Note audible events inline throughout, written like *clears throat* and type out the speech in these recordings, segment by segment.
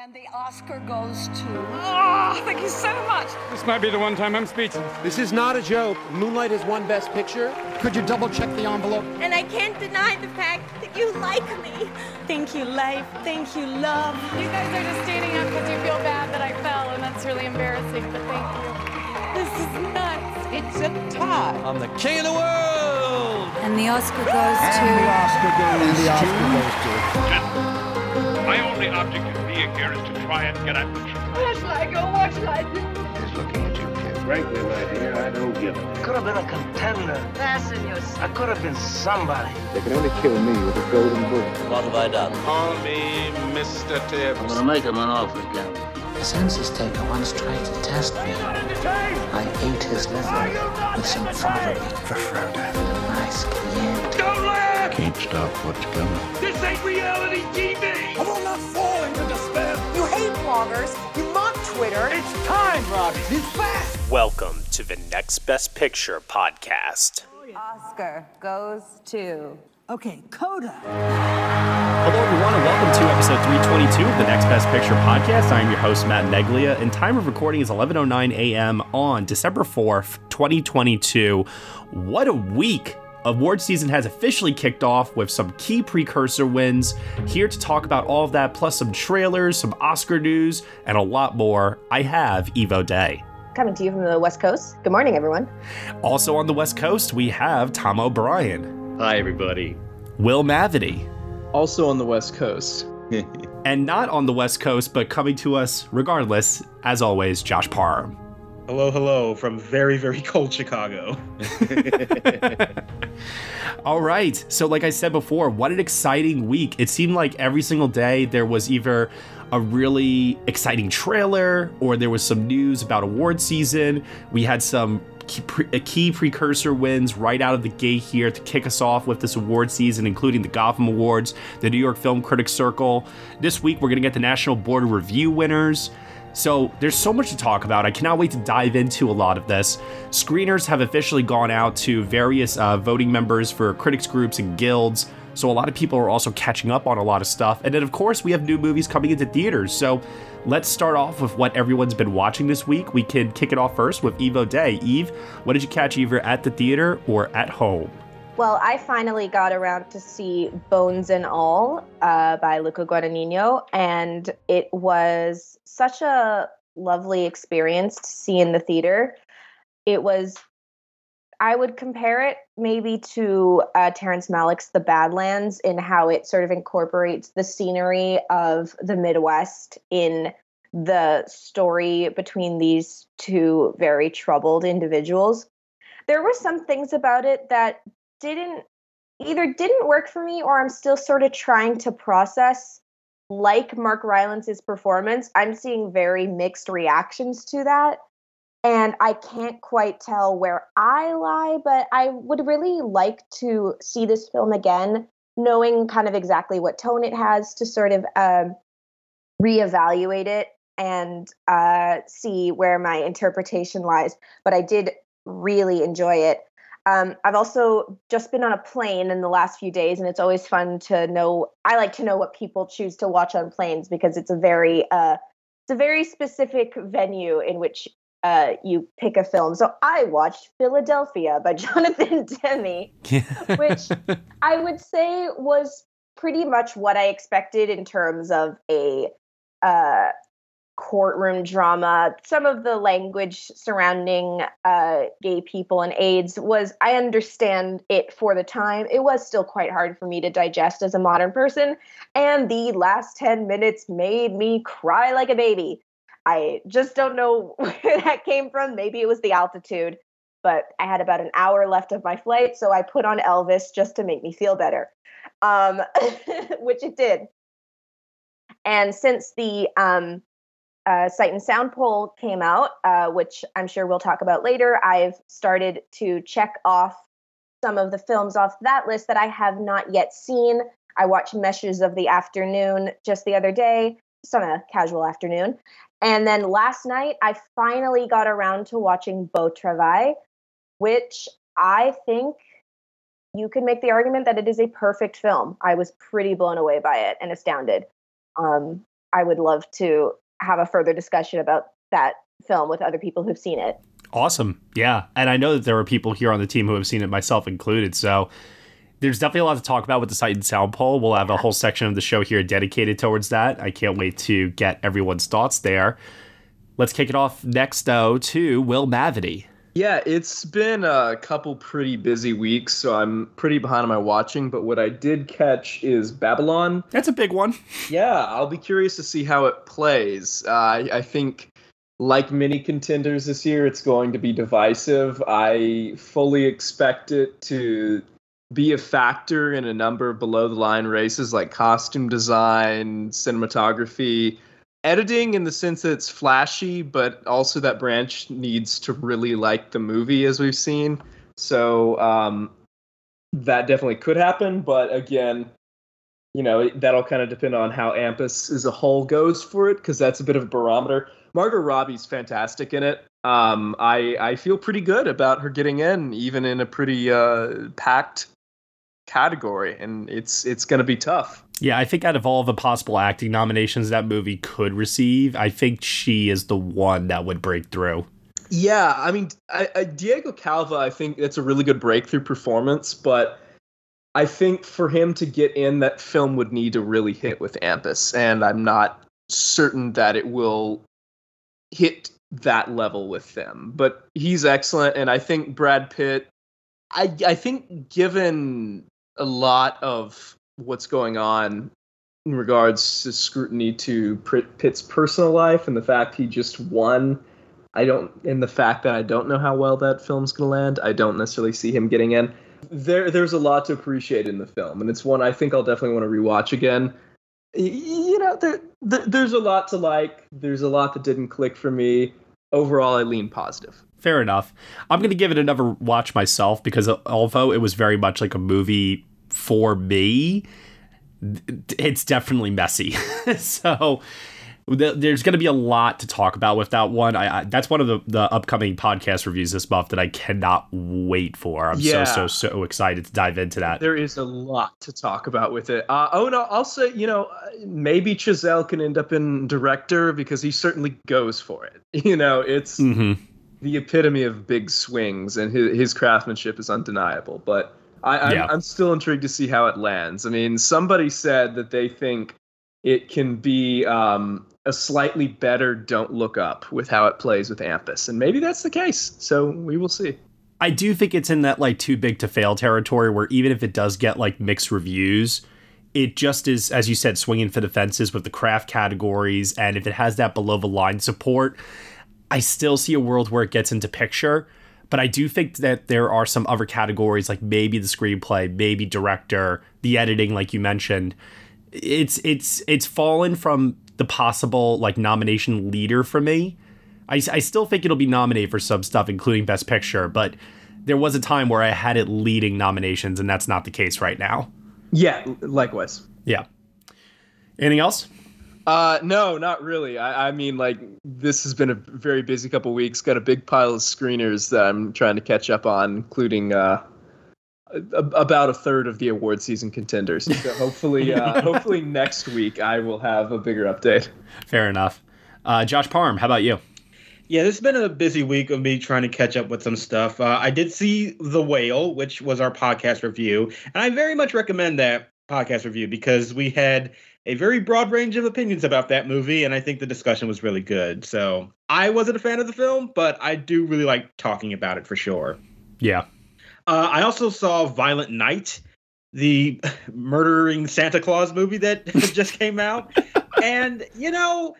And the Oscar goes to. Oh, thank you so much. This might be the one time I'm speechless. This is not a joke. Moonlight has won Best Picture. Could you double check the envelope? And I can't deny the fact that you like me. Thank you, life. Thank you, love. You guys are just standing up because you feel bad that I fell, and that's really embarrassing, but thank you. This is nuts. It's a tie. I'm the king of the world. And the Oscar goes to. And the Oscar goes and the Oscar to. goes to. Gentlemen, my only object in being here is to try and get at the truth. Where shall I go? What shall I do? He's looking at you, kid. Frankly, my dear, I don't give a. Could have been a contender. Fasten your. I could have been somebody. They can only kill me with a golden bullet. What have I done? Call me Mr. Tibbs. I'm gonna make him an offer again. The census taker once tried to test me. I ate his liver with some fava bean For Frodo. nice Chianti. Don't laugh! Can't stop what's coming. This ain't reality TV! I will not fall into despair. You hate bloggers. You mock Twitter. It's time, Robbie! He's fast. Welcome to the Next Best Picture podcast. Oscar goes to. Okay, Coda. Hello, everyone, and welcome to episode 322 of the Next Best Picture podcast. I am your host, Matt Neglia, and time of recording is 11:09 a.m. on December 4th, 2022. What a week! Award season has officially kicked off with some key precursor wins. Here to talk about all of that, plus some trailers, some Oscar news, and a lot more, I have Eve O'Dea. Coming to you from the West Coast. Good morning, everyone. Also on the West Coast, we have Tom O'Brien, Hi, everybody. Will Mavity, Also on the West Coast. *laughs* and not on the West Coast, but coming to us regardless, as always, Josh Parham. Hello, hello from very, very cold Chicago. *laughs* All right. So, like I said before, what an exciting week. It seemed like every single day there was either a really exciting trailer or there was some news about award season. We had some key, pre- key precursor wins right out of the gate here to kick us off with this award season, including the Gotham Awards, the New York Film Critics Circle. This week, we're going to get the National Board of Review winners. So there's so much to talk about. I cannot wait to dive into a lot of this. Screeners have officially gone out to various uh, voting members for critics groups and guilds. So a lot of people are also catching up on a lot of stuff. And then of course we have new movies coming into theaters. So let's start off with what everyone's been watching this week. We can kick it off first with Eve O'Dea. Eve, what did you catch either at the theater or at home? Well, I finally got around to see Bones and All uh, by Luca Guadagnino, and it was such a lovely experience to see in the theater. It was, I would compare it maybe to uh, Terrence Malick's The Badlands in how it sort of incorporates the scenery of the Midwest in the story between these two very troubled individuals. There were some things about it that didn't either didn't work for me or I'm still sort of trying to process like Mark Rylance's performance. I'm seeing very mixed reactions to that and I can't quite tell where I lie, but I would really like to see this film again knowing kind of exactly what tone it has to sort of um, reevaluate it and uh, see where my interpretation lies. But I did really enjoy it. Um, I've also just been on a plane in the last few days, and it's always fun to know. I like to know what people choose to watch on planes because it's a very, uh, it's a very specific venue in which uh, you pick a film. So I watched Philadelphia by *laughs* Jonathan Demme, which *laughs* I would say was pretty much what I expected in terms of a uh, courtroom drama. Some of the language surrounding uh, gay people and AIDS was, I understand it for the time. It was still quite hard for me to digest as a modern person. And the last 10 minutes made me cry like a baby. I just don't know *laughs* where that came from. Maybe it was the altitude, but I had about an hour left of my flight. So I put on Elvis just to make me feel better, um, *laughs* which it did. And since the um, uh, Sight and Sound poll came out, uh, which I'm sure we'll talk about later, I've started to check off some of the films off that list that I have not yet seen. I watched Meshes of the Afternoon just the other day, just on a casual afternoon. And then last night, I finally got around to watching Beau Travail, which I think you could make the argument that it is a perfect film. I was pretty blown away by it and astounded. Um, I would love to have a further discussion about that film with other people who've seen it. Awesome. Yeah. And I know that there are people here on the team who have seen it, myself included. So there's definitely a lot to talk about with the Sight and Sound poll. We'll have a whole section of the show here dedicated towards that. I can't wait to get everyone's thoughts there. Let's kick it off next, though, to Will Mavity. Yeah, it's been a couple pretty busy weeks, so I'm pretty behind on my watching. But what I did catch is Babylon. That's a big one. *laughs* Yeah, I'll be curious to see how it plays. Uh, I, I think like many contenders this year, it's going to be divisive. I fully expect it to be a factor in a number of below the line races like costume design, cinematography, editing in the sense that it's flashy, but also that branch needs to really like the movie as we've seen. So um, that definitely could happen. But again, you know, that'll kind of depend on how AMPAS as a whole goes for it, because that's a bit of a barometer. Margot Robbie's fantastic in it. Um, I I feel pretty good about her getting in, even in a pretty uh, packed category, and it's it's going to be tough. Yeah, I think out of all the possible acting nominations that movie could receive, I think she is the one that would break through. Yeah, I mean, I, I, Diego Calva, I think it's a really good breakthrough performance, but I think for him to get in, that film would need to really hit with AMPAS, and I'm not certain that it will hit that level with them. But he's excellent, and I think Brad Pitt. I I think given a lot of what's going on in regards to scrutiny to Pitt's personal life and the fact he just won. I don't, and the fact that I don't know how well that film's going to land, I don't necessarily see him getting in. There, there's a lot to appreciate in the film, and it's one I think I'll definitely want to rewatch again. You know, there, there, there's a lot to like. There's a lot that didn't click for me. Overall, I lean positive. Fair enough. I'm going to give it another watch myself because although it was very much like a movie for me, it's definitely messy. *laughs* so there's going to be a lot to talk about with that one. I, I, that's one of the, the upcoming podcast reviews this month that I cannot wait for. I'm yeah. so so so excited to dive into that. There is a lot to talk about with it. Uh, oh no, I'll say you know maybe Chazelle can end up in director because he certainly goes for it. *laughs* You know, it's mm-hmm. the epitome of big swings, and his, his craftsmanship is undeniable. But I, I'm, yeah. I'm still intrigued to see how it lands. I mean, somebody said that they think it can be um, a slightly better Don't Look Up with how it plays with AMPAS, and maybe that's the case. So we will see. I do think it's in that like too big to fail territory where even if it does get like mixed reviews, it just is, as you said, swinging for the fences with the craft categories. And if it has that below the line support, I still see a world where it gets into picture. But I do think that there are some other categories, like maybe the screenplay, maybe director, the editing, like you mentioned. It's it's it's fallen from the possible like nomination leader for me. I, I still think it'll be nominated for some stuff, including Best Picture, but there was a time where I had it leading nominations, and that's not the case right now. Yeah, likewise. Yeah. Anything else? Uh, no, not really. I, I mean, like this has been a very busy couple weeks. Got a big pile of screeners that I'm trying to catch up on, including uh, a, about a third of the award season contenders. So *laughs* hopefully, uh, hopefully next week I will have a bigger update. Fair enough. Uh, Josh Parham, how about you? Yeah, this has been a busy week of me trying to catch up with some stuff. Uh, I did see The Whale, which was our podcast review, and I very much recommend that podcast review because we had a very broad range of opinions about that movie, and I think the discussion was really good. So I wasn't a fan of the film, but I do really like talking about it for sure. Yeah. Uh, I also saw Violent Night, the *laughs* murdering Santa Claus movie that *laughs* just came out. and, you know,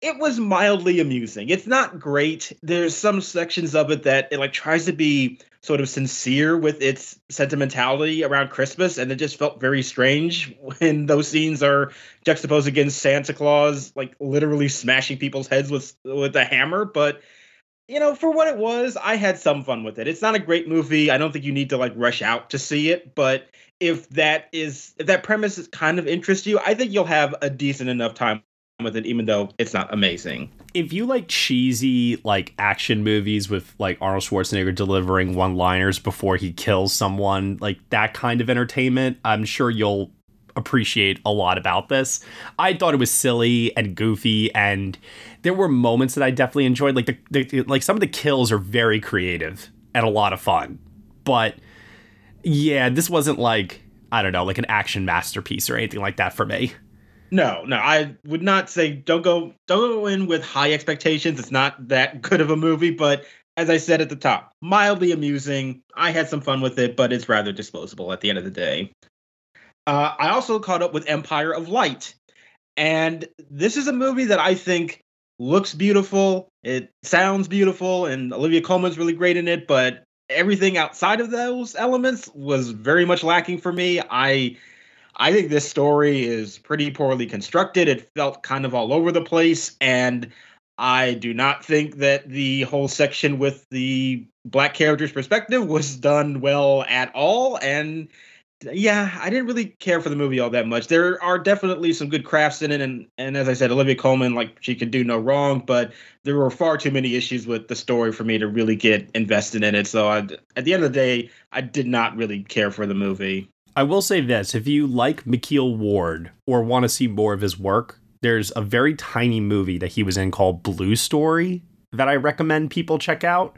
it was mildly amusing. It's not great. There's some sections of it that it like tries to be sort of sincere with its sentimentality around Christmas, and it just felt very strange *laughs* when those scenes are juxtaposed against Santa Claus like literally smashing people's heads with with a hammer. But you know, for what it was, I had some fun with it. It's not a great movie. I don't think you need to like rush out to see it, but if that is if that premise is kind of interests you, I think you'll have a decent enough time with it, even though it's not amazing. If you like cheesy like action movies with like Arnold Schwarzenegger delivering one-liners before he kills someone, like that kind of entertainment, I'm sure you'll appreciate a lot about this. I thought it was silly and goofy and there were moments that I definitely enjoyed like the, the like some of the kills are very creative and a lot of fun. But yeah, this wasn't like I don't know, like an action masterpiece or anything like that for me. No, no, I would not say don't go don't go in with high expectations. It's not that good of a movie, but as I said at the top, mildly amusing. I had some fun with it, but it's rather disposable at the end of the day. Uh, I also caught up with Empire of Light, and this is a movie that I think looks beautiful. It sounds beautiful, and Olivia Colman's really great in it. But everything outside of those elements was very much lacking for me. I I think this story is pretty poorly constructed. It felt kind of all over the place, and I do not think that the whole section with the black character's perspective was done well at all. And yeah, I didn't really care for the movie all that much. There are definitely some good crafts in it, and and as I said, Olivia Colman, like she could do no wrong, but there were far too many issues with the story for me to really get invested in it. So I, at the end of the day, I did not really care for the movie. I will say this if you like Micheal Ward or want to see more of his work, there's a very tiny movie that he was in called Blue Story that I recommend people check out.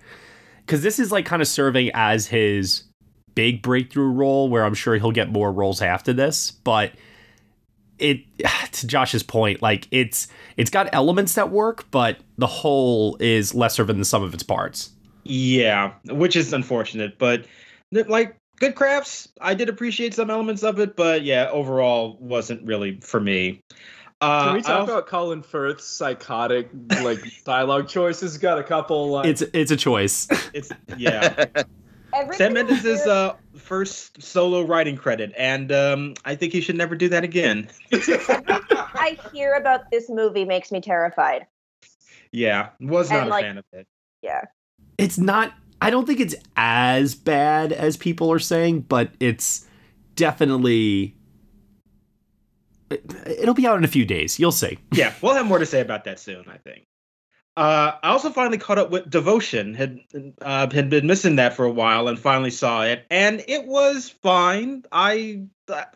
Because this is like kind of serving as his big breakthrough role where I'm sure he'll get more roles after this. But it *sighs* to Josh's point, like it's it's got elements that work, but the whole is lesser than the sum of its parts. Yeah, which is unfortunate, but like good crafts. I did appreciate some elements of it, but yeah, overall wasn't really for me. Uh, Can we talk also, about Colin Firth's psychotic like *laughs* dialogue choices? Got a couple. Like... It's it's a choice. *laughs* It's yeah. *laughs* Sam Mendes' is uh, first solo writing credit, and um, I think he should never do that again. I hear about this movie makes me terrified. Yeah, was not and, a like, fan of it. Yeah, it's not I don't think it's as bad as people are saying, but it's definitely it'll be out in a few days. You'll see. Yeah, we'll have more to say about that soon, I think. Uh, I also finally caught up with Devotion. had uh, had been missing that for a while, and finally saw it, and it was fine. I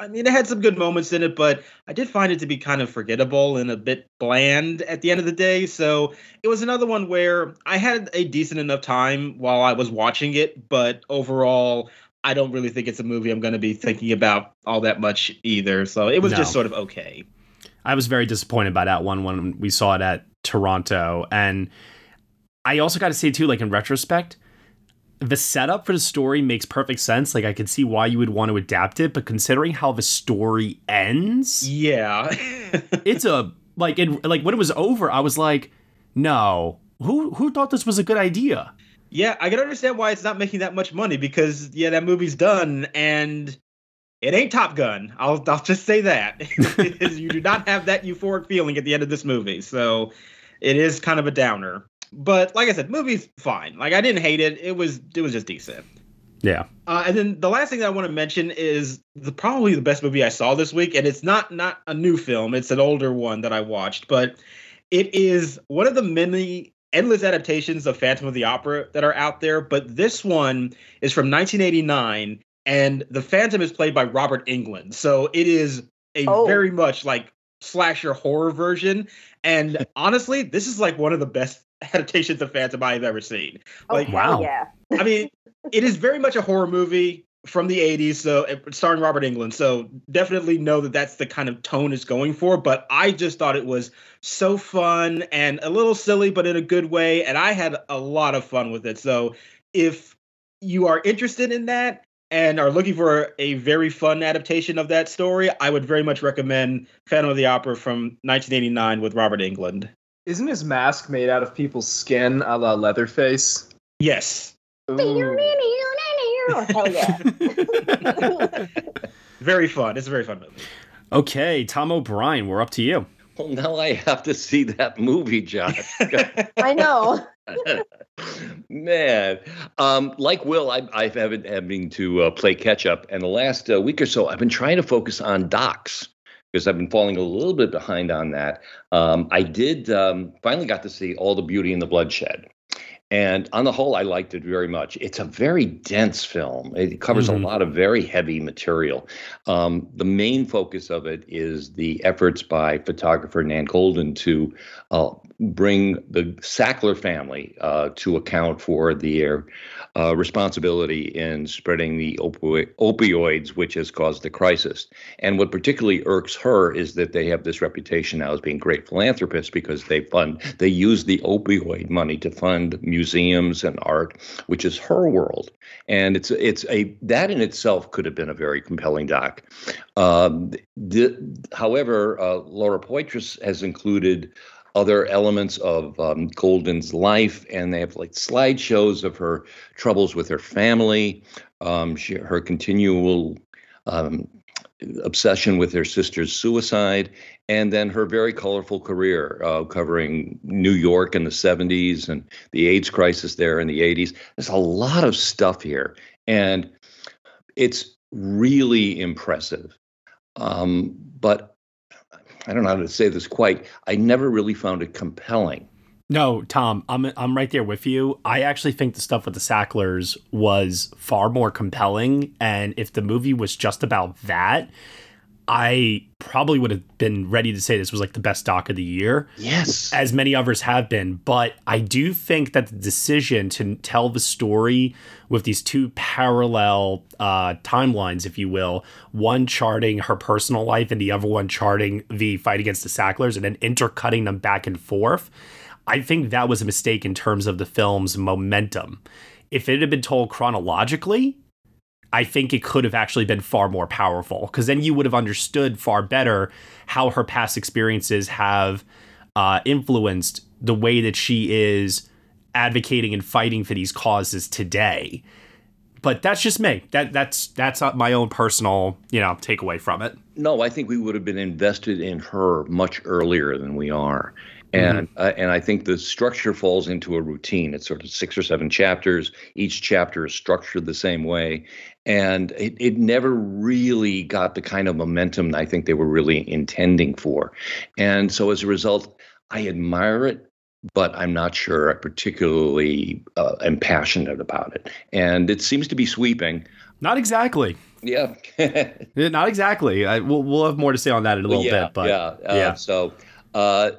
I mean, it had some good moments in it, but I did find it to be kind of forgettable and a bit bland at the end of the day. So it was another one where I had a decent enough time while I was watching it, but overall, I don't really think it's a movie I'm going to be thinking about all that much either. So it was no. just sort of okay. I was very disappointed by that one when we saw it at Toronto. And I also got to say, too, like in retrospect, the setup for the story makes perfect sense. Like I could see why you would want to adapt it, but considering how the story ends, yeah, *laughs* it's a like it like when it was over, I was like, no, who who thought this was a good idea? Yeah, I can understand why it's not making that much money because yeah, that movie's done and it ain't Top Gun. I'll I'll just say that *laughs* you do not have that euphoric feeling at the end of this movie. So it is kind of a downer. But like I said, movie's fine. Like I didn't hate it. It was it was just decent. Yeah. Uh, and then the last thing that I want to mention is the probably the best movie I saw this week, and it's not not a new film. It's an older one that I watched, but it is one of the many endless adaptations of Phantom of the Opera that are out there. But this one is from 1989, and the Phantom is played by Robert Englund. So it is a oh. very much like slasher horror version. And *laughs* honestly, this is like one of the best *laughs* adaptations of Phantom I've ever seen. Oh, like, wow. Yeah. I mean, it is very much a horror movie from the 80s so eh, starring robert englund so definitely know that that's the kind of tone it's going for but i just thought it was so fun and a little silly but in a good way and i had a lot of fun with it so if you are interested in that and are looking for a very fun adaptation of that story i would very much recommend phantom of the opera from 1989 with robert englund Isn't his mask made out of people's skin, a la Leatherface? Yes. *laughs* Hell yeah. *laughs* very fun. It's a very fun movie. Okay, Tom O'Brien, we're up to you. Well, now I have to see that movie, Josh. *laughs* I know. *laughs* Man, um, like Will, I, I've been having to uh, play catch up, and the last uh, week or so, I've been trying to focus on docs because I've been falling a little bit behind on that. Um, I did um, finally got to see All the Beauty and the Bloodshed. And on the whole, I liked it very much. It's a very dense film. It covers mm-hmm. a lot of very heavy material. Um, the main focus of it is the efforts by photographer Nan Goldin to uh, bring the Sackler family uh, to account for their uh, responsibility in spreading the opi- opioids, which has caused the crisis. And what particularly irks her is that they have this reputation now as being great philanthropists because they fund, they use the opioid money to fund museums and art, which is her world. And it's it's a that in itself could have been a very compelling doc. Um, the, however, uh, Laura Poitras has included other elements of um, Goldin's life, and they have like slideshows of her troubles with her family, um, she, her continual um, obsession with her sister's suicide, and then her very colorful career uh, covering New York in the 70s and the AIDS crisis there in the 80s. There's a lot of stuff here, and it's really impressive. Um, but I don't know how to say this quite. I never really found it compelling. No, Tom, I'm I'm right there with you. I actually think the stuff with the Sacklers was far more compelling, and if the movie was just about that, I probably would have been ready to say this was like the best doc of the year. Yes. As many others have been. But I do think that the decision to tell the story with these two parallel uh, timelines, if you will, one charting her personal life and the other one charting the fight against the Sacklers and then intercutting them back and forth, I think that was a mistake in terms of the film's momentum. If it had been told chronologically, I think it could have actually been far more powerful because then you would have understood far better how her past experiences have uh, influenced the way that she is advocating and fighting for these causes today. But that's just me. That that's that's my own personal, you know, takeaway from it. No, I think we would have been invested in her much earlier than we are. And mm-hmm. uh, and I think the structure falls into a routine. It's sort of six or seven chapters. Each chapter is structured the same way, and it, it never really got the kind of momentum I think they were really intending for. And so as a result, I admire it, but I'm not sure I particularly uh, am passionate about it. And it seems to be sweeping. Not exactly. *laughs* Yeah. not exactly. I, we'll, we'll have more to say on that in a little yeah, bit. But yeah. Uh, yeah. So uh,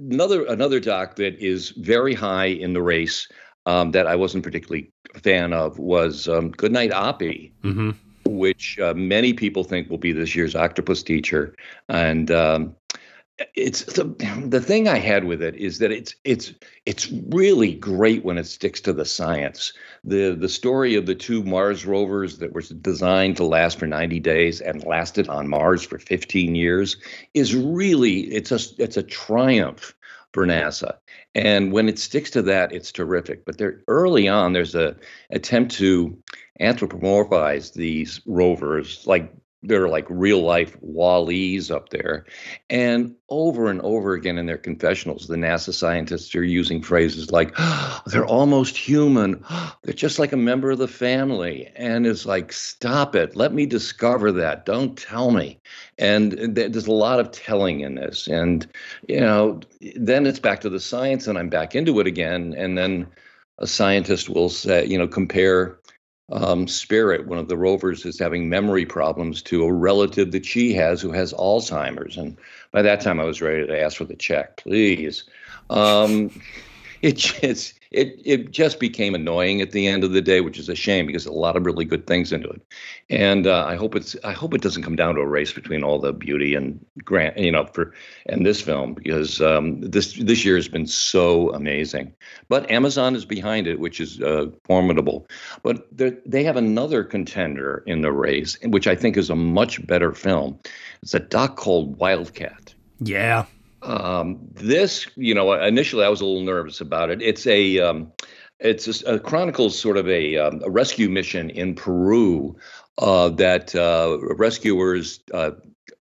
another another doc that is very high in the race um, that I wasn't particularly a fan of was um, Goodnight Oppy, mm-hmm. which uh, many people think will be this year's Octopus Teacher, and um, it's the the thing I had with it is that it's it's it's really great when it sticks to the science. the The story of the two Mars rovers that were designed to last for 90 days and lasted on Mars for 15 years is really it's a it's a triumph for NASA. And when it sticks to that, it's terrific. But there early on, there's a attempt to anthropomorphize these rovers, like they're like real life WALL-Es up there. And over and over again in their confessionals, the NASA scientists are using phrases like, oh, they're almost human. they're just like a member of the family. And it's like, stop it. Let me discover that. Don't tell me. And there's a lot of telling in this. And, you know, then it's back to the science and I'm back into it again. And then a scientist will say, you know, compare um, Spirit, one of the rovers, is having memory problems to a relative that she has who has Alzheimer's. And by that time, I was ready to ask for the check, please. Um, *laughs* it just it it just became annoying at the end of the day, which is a shame because a lot of really good things into it. And uh, I hope it's I hope it doesn't come down to a race between all the beauty and grant you know for and this film because um, this this year has been so amazing. But Amazon is behind it, which is uh, formidable. But they have another contender in the race, which I think is a much better film. It's a doc called Wildcat. Yeah. Um, this, you know, initially I was a little nervous about it. It's a um, it's a, a chronicles sort of a, um, a rescue mission in Peru uh, that uh, rescuers uh,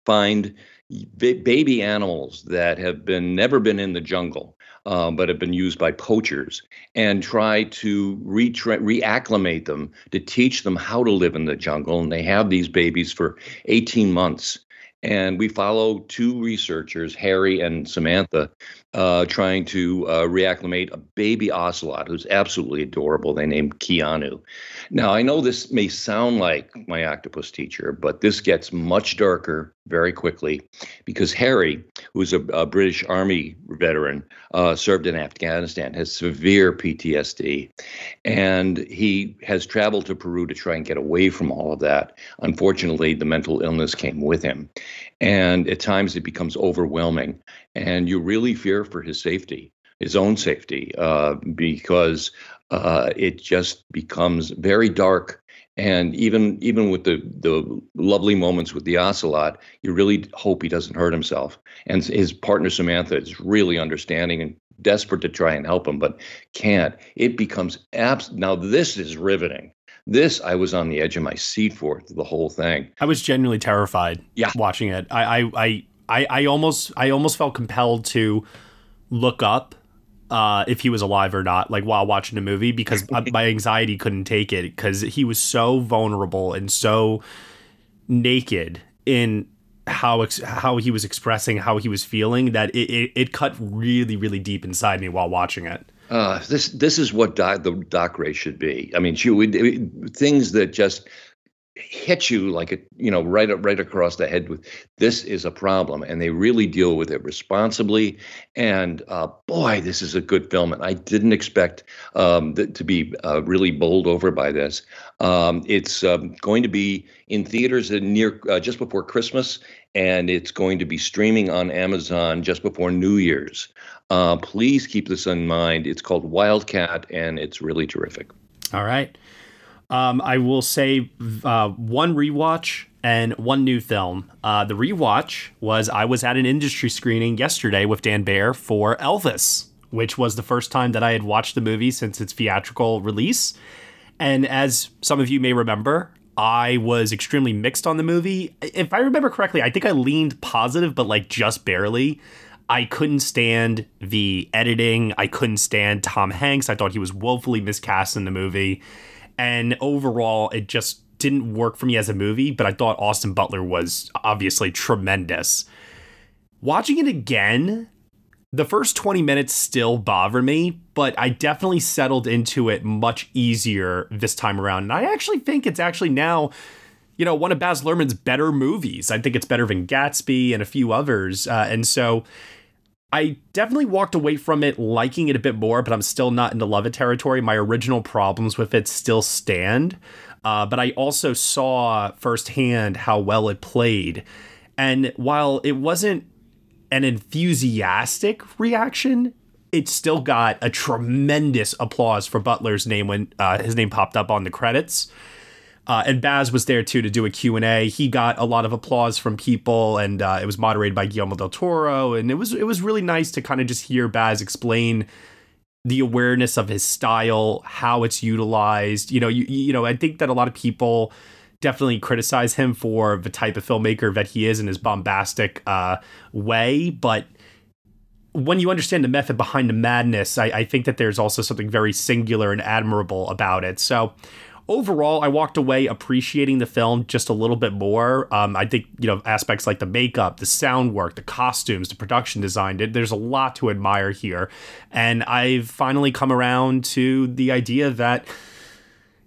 find ba- baby animals that have been never been in the jungle. Um, but have been used by poachers and try to retra- reacclimate them to teach them how to live in the jungle. And they have these babies for 18 months and we follow two researchers, Harry and Samantha, uh, trying to uh, reacclimate a baby ocelot who's absolutely adorable. They named Keanu. Now, I know this may sound like my octopus teacher, but this gets much darker very quickly because Harry, who's a, a British Army veteran, uh, served in Afghanistan, has severe PTSD, and he has traveled to Peru to try and get away from all of that. Unfortunately, the mental illness came with him, and at times it becomes overwhelming, and you really fear for his safety, his own safety, uh, because uh, it just becomes very dark and even even with the the lovely moments with the ocelot, you really hope he doesn't hurt himself. And his partner Samantha is really understanding and desperate to try and help him, but can't. It becomes abs. Now this is riveting. This I was on the edge of my seat for the whole thing. I was genuinely terrified. Yeah. watching it. I I I I, I almost I almost felt compelled to look up uh, if he was alive or not, like while watching the movie, because *laughs* my anxiety couldn't take it because he was so vulnerable and so naked in how ex- how he was expressing how he was feeling that it, it, it cut really really deep inside me while watching it. Uh, this this is what doc, the doc race should be. I mean, she would things that just hit you like a you know right right across the head with this is a problem and they really deal with it responsibly. And uh, boy this is a good film and i didn't expect um, th- to be uh, really bowled over by this. Um, it's um, going to be in theaters near uh, just before christmas and it's going to be streaming on amazon just before new year's. Uh, please keep this in mind. It's called wildcat and it's really terrific. All right um, I will say uh, one rewatch and one new film. Uh, the rewatch was I was at an industry screening yesterday with Dan Bayer for Elvis, which was the first time that I had watched the movie since its theatrical release. And as some of you may remember, I was extremely mixed on the movie. If I remember correctly, I think I leaned positive, but like just barely. I couldn't stand the editing. I couldn't stand Tom Hanks. I thought he was woefully miscast in the movie. And overall, it just didn't work for me as a movie, but I thought Austin Butler was obviously tremendous. Watching it again, the first 20 minutes still bother me, but I definitely settled into it much easier this time around. And I actually think it's actually now, you know, one of Baz Luhrmann's better movies. I think it's better than Gatsby and a few others. Uh, and so I definitely walked away from it liking it a bit more, but I'm still not into love it territory. My original problems with it still stand. Uh, but I also saw firsthand how well it played. And while it wasn't an enthusiastic reaction, it still got a tremendous applause for Butler's name when uh, his name popped up on the credits. Uh, and Baz was there too to do a Q&A. He got a lot of applause from people and uh, it was moderated by Guillermo del Toro and it was it was really nice to kind of just hear Baz explain the awareness of his style, how it's utilized. You know, you you know, I think that a lot of people definitely criticize him for the type of filmmaker that he is in his bombastic uh, way, but when you understand the method behind the madness, I, I think that there's also something very singular and admirable about it. So overall, I walked away appreciating the film just a little bit more. Um, I think you know aspects like the makeup, the sound work, the costumes, the production design. There's a lot to admire here, and I've finally come around to the idea that,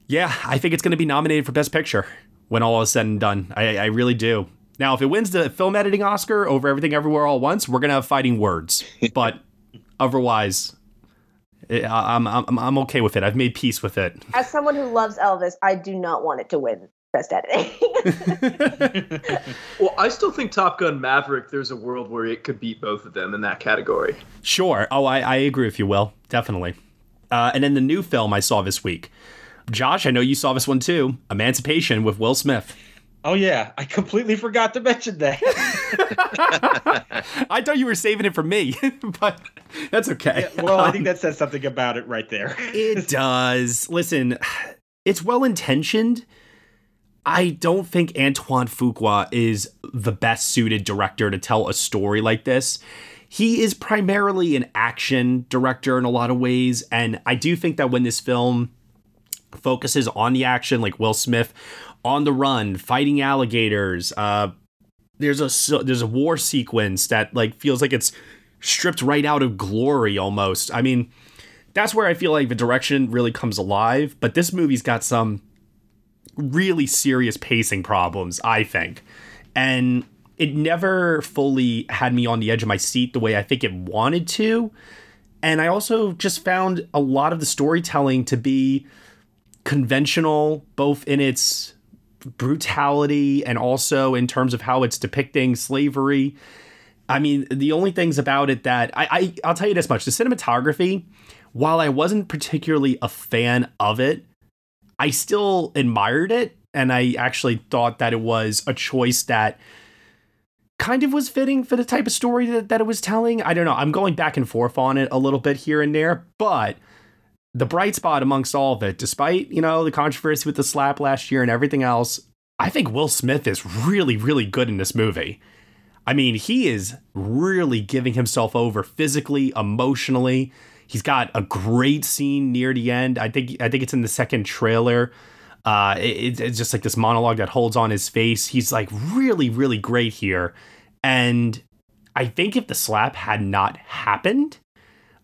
yeah, I think it's going to be nominated for Best Picture when all is said and done. I, I really do. Now, if it wins the film editing Oscar over Everything Everywhere All Once, we're gonna have fighting words. *laughs* But otherwise, I'm, I'm I'm okay with it. I've made peace with it. As someone who loves Elvis, I do not want it to win best editing. *laughs* well, I still think Top Gun Maverick. There's a world where it could beat both of them in that category. Sure. Oh, I, I agree with you, Will. Definitely. Uh, and then the new film I saw this week, Josh. I know you saw this one too. Emancipation with Will Smith. Oh yeah, I completely forgot to mention that. *laughs* I thought you were saving it for me, *laughs* but that's okay. Yeah, well, I Um, think that says something about it right there. it *laughs* does. Listen, it's well intentioned. I don't think Antoine Fuqua is the best suited director to tell a story like this. He is primarily an action director in a lot of ways, and I do think that when this film focuses on the action, like Will Smith on the run, fighting alligators, uh, there's a there's a war sequence that like feels like it's stripped right out of glory almost. I mean, that's where I feel like the direction really comes alive. But this movie's got some really serious pacing problems, I think. And it never fully had me on the edge of my seat the way I think it wanted to. And I also just found a lot of the storytelling to be conventional, both in its brutality and also in terms of how it's depicting slavery. I mean, the only things about it that I, I I'll tell you this much: the cinematography, while I wasn't particularly a fan of it, I still admired it, and I actually thought that it was a choice that kind of was fitting for the type of story that, that it was telling. I don't know. I'm going back and forth on it a little bit here and there, but the bright spot amongst all of it, despite, you know, the controversy with the slap last year and everything else, I think Will Smith is really, really good in this movie. I mean, he is really giving himself over physically, emotionally. He's got a great scene near the end. I think I think it's in the second trailer. Uh, it, it's just like this monologue that holds on his face. He's like really, really great here. And I think if the slap had not happened,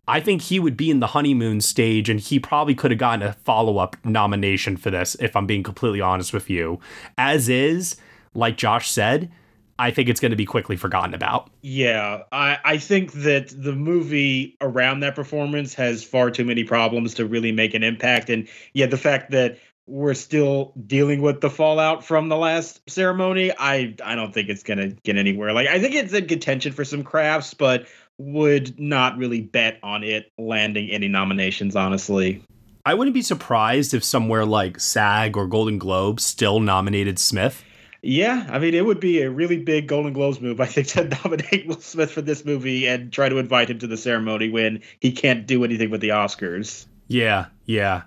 I think he would be in the honeymoon stage and he probably could have gotten a follow up nomination for this, if I'm being completely honest with you. As is, like Josh said, I think it's going to be quickly forgotten about. Yeah, I, I think that the movie around that performance has far too many problems to really make an impact. And yeah, the fact that we're still dealing with the fallout from the last ceremony, I I don't think it's gonna get anywhere. Like I think it's in contention for some crafts, but would not really bet on it landing any nominations, honestly. I wouldn't be surprised if somewhere like SAG or Golden Globe still nominated Smith. Yeah, I mean, it would be a really big Golden Globes move, *laughs* I think, to nominate Will Smith for this movie and try to invite him to the ceremony when he can't do anything with the Oscars. Yeah, yeah.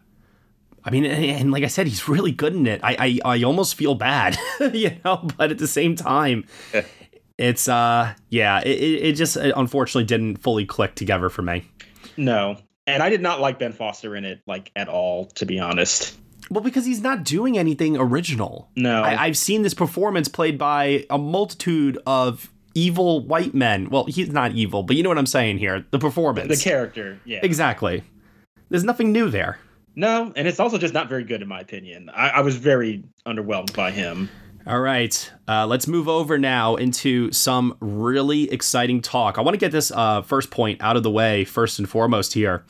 I mean, and, and like I said, he's really good in it. I, I, I almost feel bad, *laughs* you know, but at the same time, it's uh, yeah, it, it it just uh, unfortunately didn't fully click together for me. No, and I did not like Ben Foster in it, like at all, to be honest. Well, because he's not doing anything original. No, I, I've seen this performance played by a multitude of evil white men. Well, he's not evil, but you know what I'm saying here. The performance, the character, yeah, exactly. There's nothing new there. No, and it's also just not very good in my opinion. I, I was very underwhelmed by him. All right, uh, let's move over now into some really exciting talk. I want to get this uh, first point out of the way first and foremost here.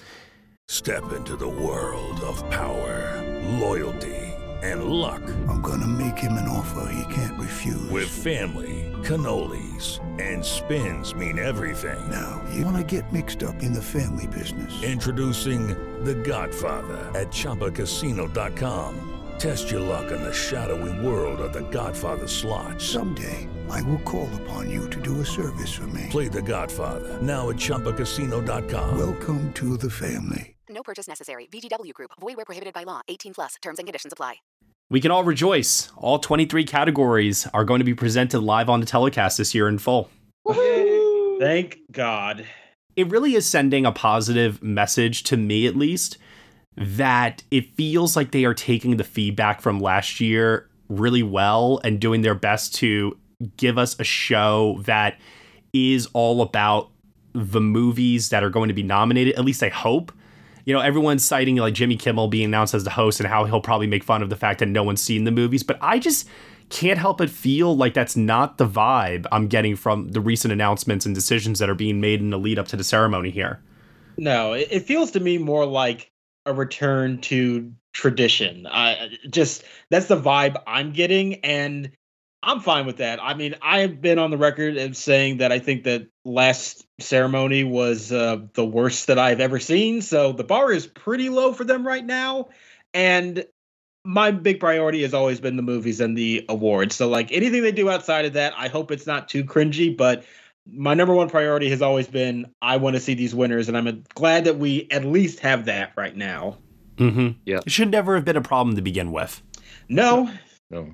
Step into the world of power, loyalty, and luck. I'm gonna make him an offer he can't refuse. With family, cannolis, and spins mean everything. Now, you wanna get mixed up in the family business. Introducing The Godfather at ChumbaCasino.com. Test your luck in the shadowy world of The Godfather slot. Someday, I will call upon you to do a service for me. Play The Godfather now at ChumbaCasino.com. Welcome to the family. No purchase necessary. VGW Group. Void where prohibited by law. 18 plus. Terms and conditions apply. We can all rejoice. All 23 categories are going to be presented live on the telecast this year in full. Thank God. It really is sending a positive message to me, at least, that it feels like they are taking the feedback from last year really well and doing their best to give us a show that is all about the movies that are going to be nominated. At least I hope. You know, everyone's citing like Jimmy Kimmel being announced as the host and how he'll probably make fun of the fact that no one's seen the movies. But I just can't help but feel like that's not the vibe I'm getting from the recent announcements and decisions that are being made in the lead up to the ceremony here. No, it, feels to me more like a return to tradition. I just that's the vibe I'm getting, and I'm fine with that. I mean, I have been on the record of saying that I think that last ceremony was uh, the worst that I've ever seen. So the bar is pretty low for them right now, and my big priority has always been the movies and the awards. So like anything they do outside of that, I hope it's not too cringy, but my number one priority has always been I want to see these winners and I'm glad that we at least have that right now. Mm-hmm. Yeah. It should never have been a problem to begin with. No. No.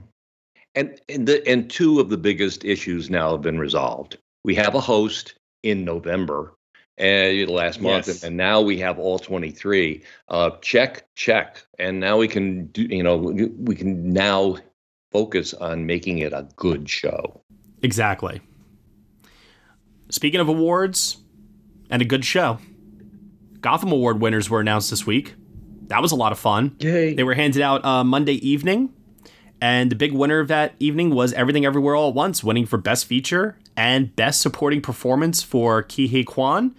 And and the and two of the biggest issues now have been resolved. We have a host in November and last month, Yes. and now we have all 23. Uh, check, check, and now we can do. You know, we we can now focus on making it a good show. Exactly. Speaking of awards and a good show, Gotham Award winners were announced this week. That was a lot of fun. Yay. They were handed out uh, Monday evening, and the big winner of that evening was Everything Everywhere All at Once, winning for Best Feature and Best Supporting Performance for Ke Huy Quan.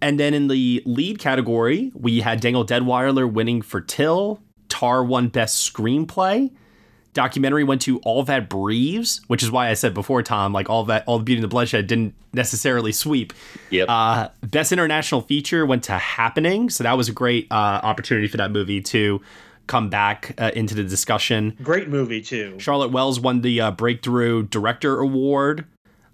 And then in the lead category, we had Danielle Deadwyler winning for Till. Tar won Best Screenplay. Documentary went to All That Breathes, which is why I said before, Tom, like all that, all the Beauty and the Bloodshed didn't necessarily sweep. Yep. Uh, Best International Feature went to Happening, so that was a great uh, opportunity for that movie to come back uh, into the discussion. Great movie too. Charlotte Wells won the uh, Breakthrough Director Award.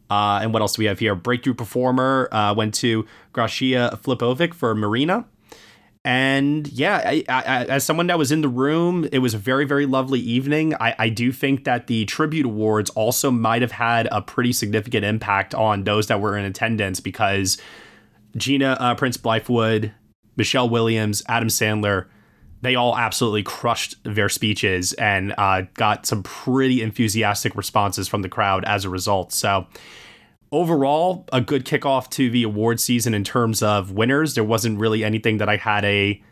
Uh, and what else do we have here? Breakthrough Performer uh, went to Gracija Filipović for Murina. And yeah, I, I, as someone that was in the room, it was a very, very lovely evening. I, I do think that the tribute awards also might have had a pretty significant impact on those that were in attendance because Gina uh, Prince Bythewood, Michelle Williams, Adam Sandler, they all absolutely crushed their speeches and uh, got some pretty enthusiastic responses from the crowd as a result. So, overall, a good kickoff to the award season in terms of winners. There wasn't really anything that I had a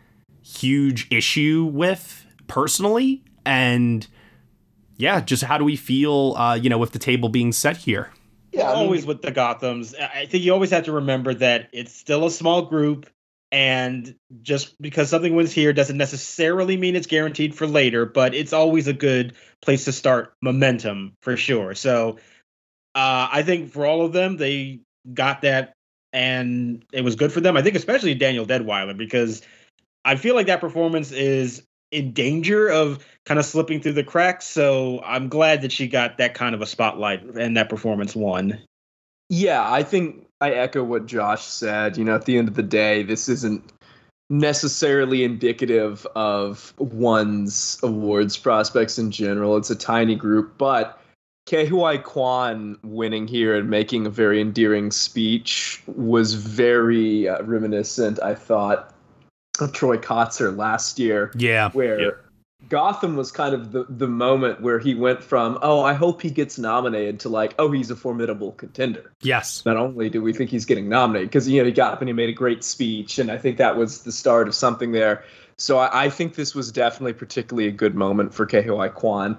huge issue with personally. And yeah, just how do we feel, uh, you know, with the table being set here? Yeah, always with the Gothams. I I think you always have to remember that it's still a small group, and just because something wins here doesn't necessarily mean it's guaranteed for later. But it's always a good place to start momentum for sure. So, uh, I think for all of them, they got that, and it was good for them. I think especially Danielle Deadwyler because I feel like that performance is in danger of kind of slipping through the cracks. So I'm glad that she got that kind of a spotlight and that performance won. Yeah, I think I echo what Josh said. You know, at the end of the day, this isn't necessarily indicative of one's awards prospects in general. It's a tiny group, but Ke Huy Quan winning here and making a very endearing speech was very uh, reminiscent, I thought, of Troy Kotsur last year. Yeah. Where Gotham was kind of the, the moment where he went from, oh, I hope he gets nominated to like, oh, he's a formidable contender. Yes. Not only do we think he's getting nominated, because you know he got up and he made a great speech, and I think that was the start of something there. So I, I think this was definitely particularly a good moment for Ke Huy Quan,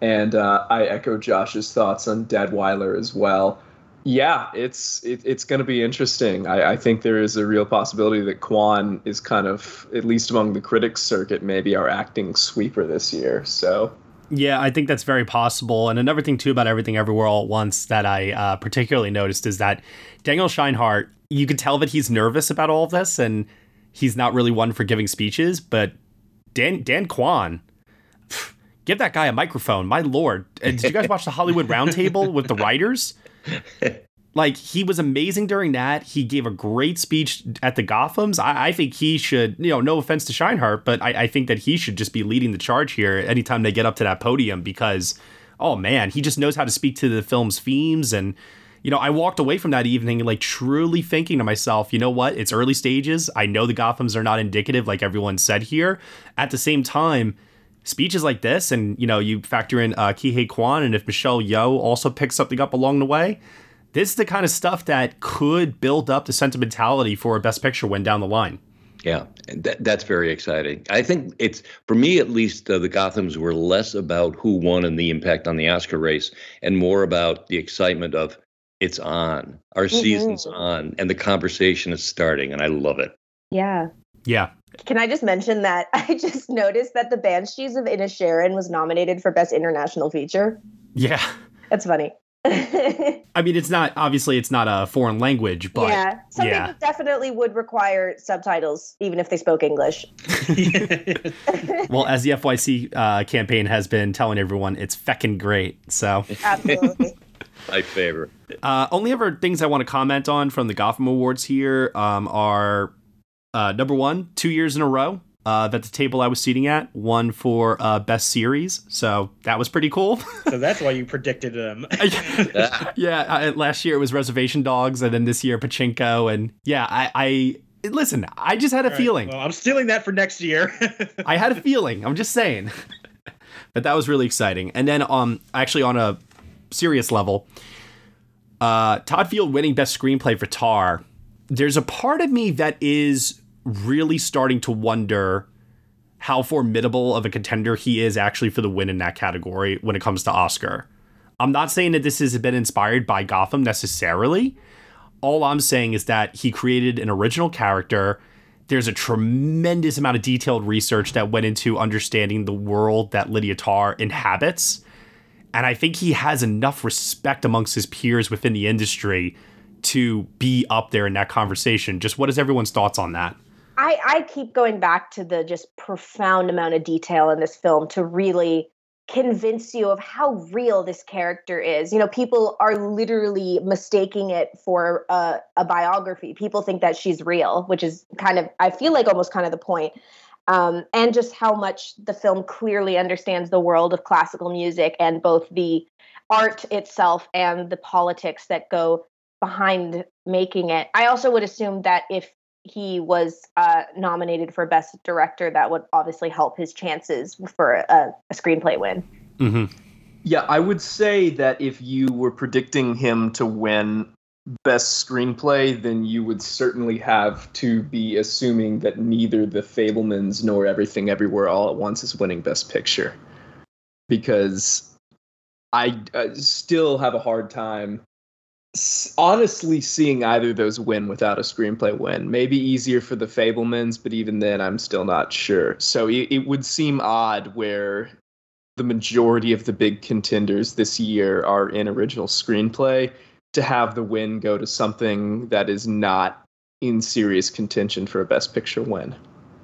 and uh, I echo Josh's thoughts on Deadwyler as well. Yeah, it's it, it's going to be interesting. I, I think there is a real possibility that Quan is kind of, at least among the critics circuit, maybe our acting sweeper this year. So Yeah, I think that's very possible. And another thing too about everything everywhere all at once that I uh, particularly noticed is that Daniel Scheinert, you could tell that he's nervous about all of this, and he's not really one for giving speeches. But Dan Dan Kwan, give that guy a microphone, my lord! Did you guys watch the Hollywood Roundtable with the writers? Like he was amazing during that. He gave a great speech at the Gothams. I, I think he should, you know, no offense to Scheinert, but I, I think that he should just be leading the charge here anytime they get up to that podium because, oh man, he just knows how to speak to the film's themes. And, you know, I walked away from that evening like truly thinking to myself, you know what? It's early stages. I know the Gothams are not indicative like everyone said here. At the same time, speeches like this, and you know, you factor in uh, Ke Huy Quan, and if Michelle Yeoh also picks something up along the way, this is the kind of stuff that could build up the sentimentality for a Best Picture win down the line. Yeah, that, that's very exciting. I think it's for me at least. Uh, the Gotham's were less about who won and the impact on the Oscar race, and more about the excitement of it's on, our Mhm. season's on, and the conversation is starting, and I love it. Yeah. Yeah. Can I just mention that *laughs* I just noticed that The Banshees of Inisherin was nominated for Best International Feature? Yeah. That's funny. *laughs* I mean, it's not obviously it's not a foreign language, but yeah, something yeah. that definitely would require subtitles, even if they spoke English. *laughs* well, as the FYC uh, campaign has been telling everyone, it's feckin' great. So Absolutely. My favorite. Uh, only other things I want to comment on from the Gotham Awards here um, are uh, number one, two years in a row uh, that the table I was seating at won for uh, best series, so that was pretty cool. *laughs* so that's why you predicted them. *laughs* yeah, I, last year it was Reservation Dogs, and then this year Pachinko, and yeah, I, I listen. I just had a right, feeling. Well, I'm stealing that for next year. *laughs* I had a feeling. I'm just saying. but that was really exciting. And then um actually on a serious level, uh Todd Field winning best screenplay for Tar. There's a part of me that is really starting to wonder how formidable of a contender he is actually for the win in that category when it comes to Oscar. I'm not saying that this has been inspired by Gotham necessarily. All I'm saying is that he created an original character there's a tremendous amount of detailed research that went into understanding the world that Lydia Tarr inhabits. And I think he has enough respect amongst his peers within the industry to be up there in that conversation. Just what is everyone's thoughts on that? I, I keep going back to the just profound amount of detail in this film to really convince you of how real this character is. You know, people are literally mistaking it for a, a biography. People think that she's real, which is kind of, I feel like almost kind of the point. Um, and just how much the film clearly understands the world of classical music and both the art itself and the politics that go behind making it. I also would assume that if he was uh, nominated for best director, that would obviously help his chances for a, a screenplay win. Mm-hmm. Yeah, I would say that if you were predicting him to win best screenplay, then you would certainly have to be assuming that neither The Fabelmans nor Everything Everywhere All at Once is winning best picture. Because I uh, still have a hard time honestly seeing either of those win without a screenplay win. Maybe easier for the Fabelmans, but even then, I'm still not sure. So it, it, would seem odd where the majority of the big contenders this year are in original screenplay to have the win go to something that is not in serious contention for a Best Picture win.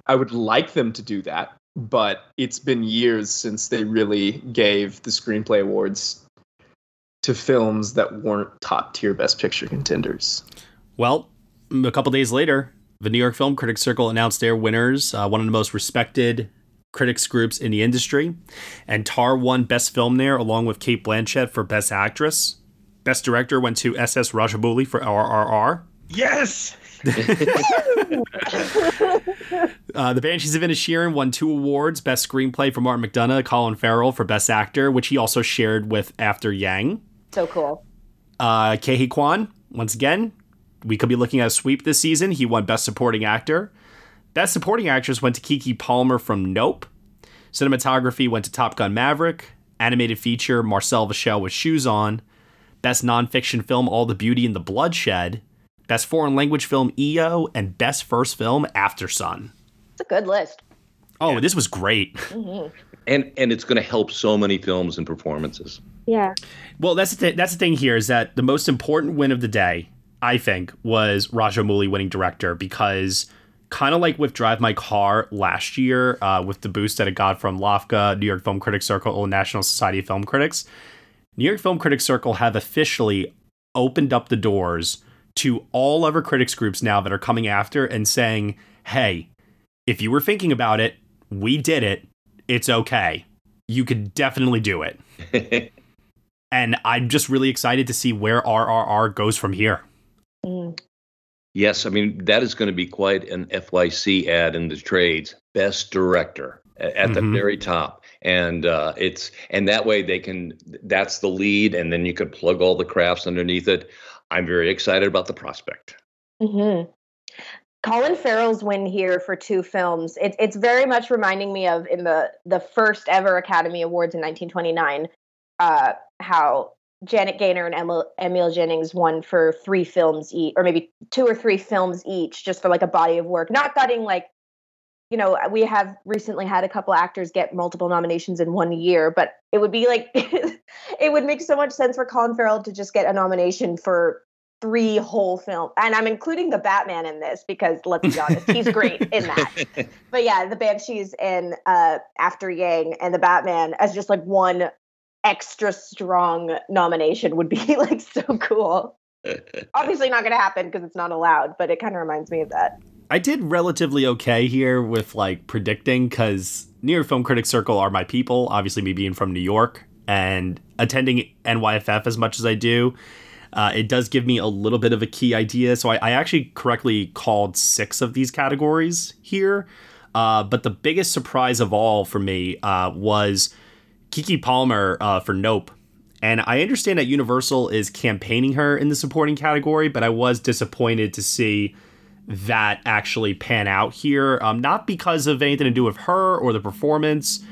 I would like them to do that, but it's been years since they really gave the screenplay awards to films that weren't top tier Best Picture contenders. Well, a couple days later, the New York Film Critics Circle announced their winners, uh, one of the most respected critics groups in the industry. And Tar won Best Film there, along with Cate Blanchett for Best Actress. Best Director went to S.S. Rajamouli for RRR. Yes! *laughs* uh, the Banshees of Inisherin won two awards: Best Screenplay for Martin McDonagh, Colin Farrell for Best Actor, which he also shared with After Yang. So cool. Uh, Ke Huy Quan, once again, we could be looking at a sweep this season. He won Best Supporting Actor. Best Supporting Actress went to Keke Palmer from Nope. Cinematography went to Top Gun Maverick. Animated feature, Marcel the Shell with Shoes On. Best Nonfiction Film, All the Beauty and the Bloodshed. Best Foreign Language Film, EO. And Best First Film, Aftersun. It's a good list. Oh, yeah. this was great. Mm-hmm. And and it's going to help so many films and performances. Yeah. Well, that's the th- that's the thing here is that the most important win of the day, I think, was Rajamouli winning director because kind of like with Drive My Car last year, uh, with the boost that it got from LAFCA, New York Film Critics Circle, and National Society of Film Critics, New York Film Critics Circle have officially opened up the doors to all other critics groups now that are coming after and saying, "Hey, if you were thinking about it, we did it. It's okay. You could definitely do it." *laughs* and I'm just really excited to see where RRR goes from here. Mm. Yes, I mean that is going to be quite an FYC ad in the trades. Best director at mm-hmm. the very top, and uh, it's and that way they can. That's the lead, and then you could plug all the crafts underneath it. I'm very excited about the prospect. Mm-hmm. Colin Farrell's win here for two films. It's it's very much reminding me of in the the first ever Academy Awards in 1929, uh, how Janet Gaynor and Emil, Emil Jannings won for three films each, or maybe two or three films each, just for like a body of work, not getting like you know, we have recently had a couple actors get multiple nominations in one year, but it would be like, *laughs* it would make so much sense for Colin Farrell to just get a nomination for three whole films. And I'm including the Batman in this because let's be honest, he's great *laughs* in that. But yeah, the Banshees and uh, After Yang and the Batman as just like one extra strong nomination would be *laughs* like so cool. *laughs* Obviously not going to happen because it's not allowed, but it kind of reminds me of that. I did relatively okay here with like predicting because New York Film Critics Circle are my people. Obviously, me being from New York and attending NYFF as much as I do, uh, it does give me a little bit of a key idea. So I, I actually correctly called six of these categories here. Uh, but the biggest surprise of all for me uh, was Keke Palmer uh, for Nope. And I understand that Universal is campaigning her in the supporting category, but I was disappointed to see that actually pan out here. Um, not because of anything to do with her or the performance,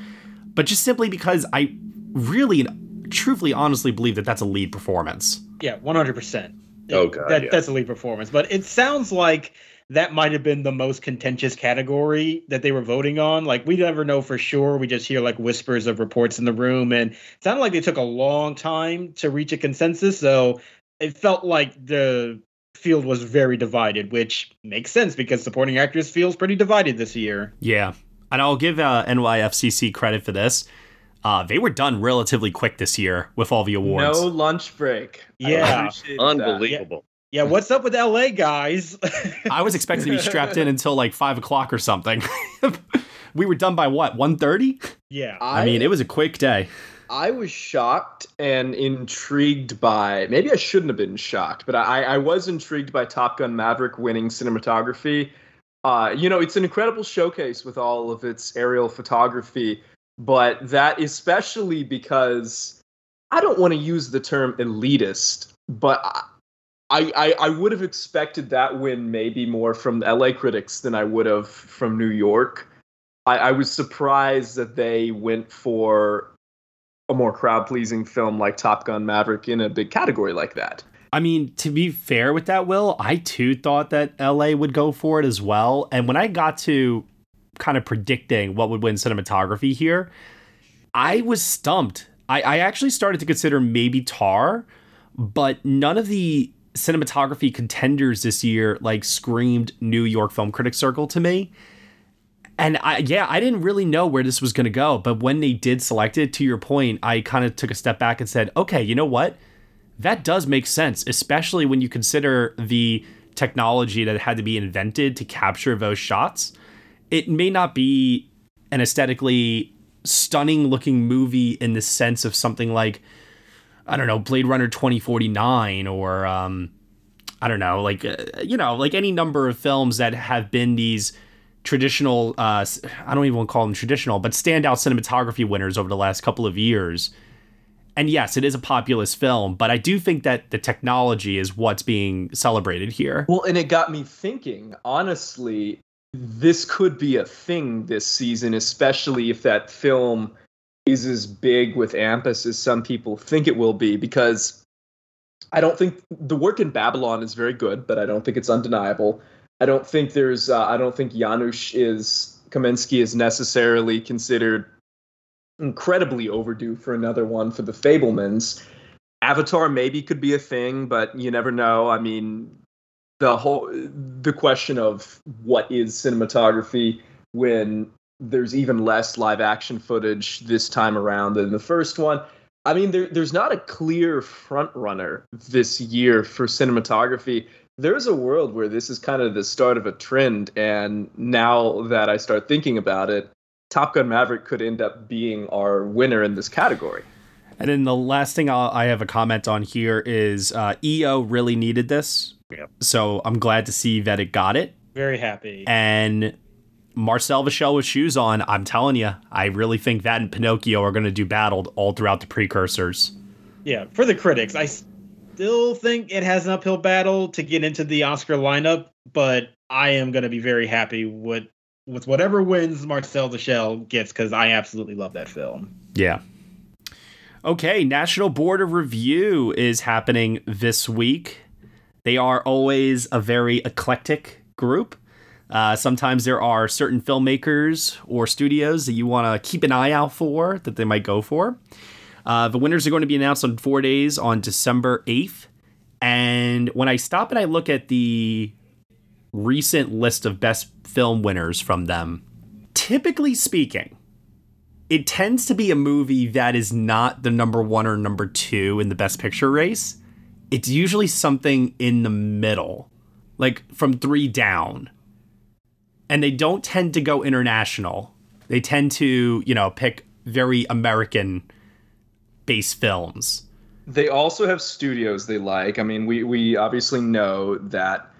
but just simply because I really, truthfully, honestly believe that that's a lead performance. Yeah, one hundred percent. Oh god, that, yeah. that's a lead performance. But it sounds like that might have been the most contentious category that they were voting on. Like we never know for sure. We just hear like whispers of reports in the room, and it sounded like they took a long time to reach a consensus. So it felt like the field was very divided, which makes sense because supporting actress feels pretty divided this year. Yeah, and I'll give uh, NYFCC credit for this. Uh, they were done relatively quick this year with all the awards. No lunch break. Yeah, unbelievable. Yeah, what's up with LA guys? *laughs* I was expecting to be strapped in until like five o'clock or something. *laughs* we were done by what, 1.30? Yeah. I, I mean, it was a quick day. I was shocked and intrigued by maybe I shouldn't have been shocked, but I, I was intrigued by Top Gun Maverick winning cinematography. Uh, you know, it's an incredible showcase with all of its aerial photography, but that especially because I don't want to use the term elitist, but I, I, I would have expected that win maybe more from LA critics than I would have from New York. I, I was surprised that they went for a more crowd pleasing film like Top Gun Maverick in a big category like that. I mean, to be fair with that, Will, I too thought that LA would go for it as well. And when I got to kind of predicting what would win cinematography here, I was stumped. I, I actually started to consider maybe Tar, but none of the cinematography contenders this year like screamed New York Film Critics Circle to me. And I yeah, I didn't really know where this was going to go, but when they did select it to your point, I kind of took a step back and said, "Okay, you know what? That does make sense, especially when you consider the technology that had to be invented to capture those shots. It may not be an aesthetically stunning looking movie in the sense of something like I don't know, Blade Runner 2049 or um I don't know, like uh, you know, like any number of films that have been these traditional uh I don't even want to call them traditional, but standout cinematography winners over the last couple of years. And yes, it is a populist film, but I do think that the technology is what's being celebrated here. Well, and it got me thinking, honestly, this could be a thing this season, especially if that film is as big with AMPAS as some people think it will be, because I don't think the work in Babylon is very good, but I don't think it's undeniable. I don't think there's, uh, I don't think Janusz is, Kaminski is necessarily considered incredibly overdue for another one for the Fabelmans. Avatar maybe could be a thing, but you never know. I mean, the whole the question of what is cinematography when there's even less live action footage this time around than the first one. I mean, there, there's not a clear front runner this year for cinematography. There's a world where this is kind of the start of a trend, and now that I start thinking about it, Top Gun Maverick could end up being our winner in this category. And then the last thing I'll, i have a comment on here is uh, EO really needed this. Yep. So I'm glad to see that it got it. Very happy. And Marcel the Shell with shoes on, I'm telling you, I really think that and Pinocchio are going to do battled all throughout the precursors. Yeah, for the critics, I still think it has an uphill battle to get into the Oscar lineup, but I am going to be very happy with with whatever wins Marcel Shell gets because I absolutely love that film. Yeah. Okay, National Board of Review is happening this week. They are always a very eclectic group. Uh, sometimes there are certain filmmakers or studios that you want to keep an eye out for that they might go for. Uh, the winners are going to be announced on four days on December 8th. And when I stop and I look at the recent list of best film winners from them, typically speaking, it tends to be a movie that is not the number one or number two in the best picture race. It's usually something in the middle, like from three down. And they don't tend to go international. They tend to, you know, pick very American based films. They also have studios they like. I mean, we we obviously know that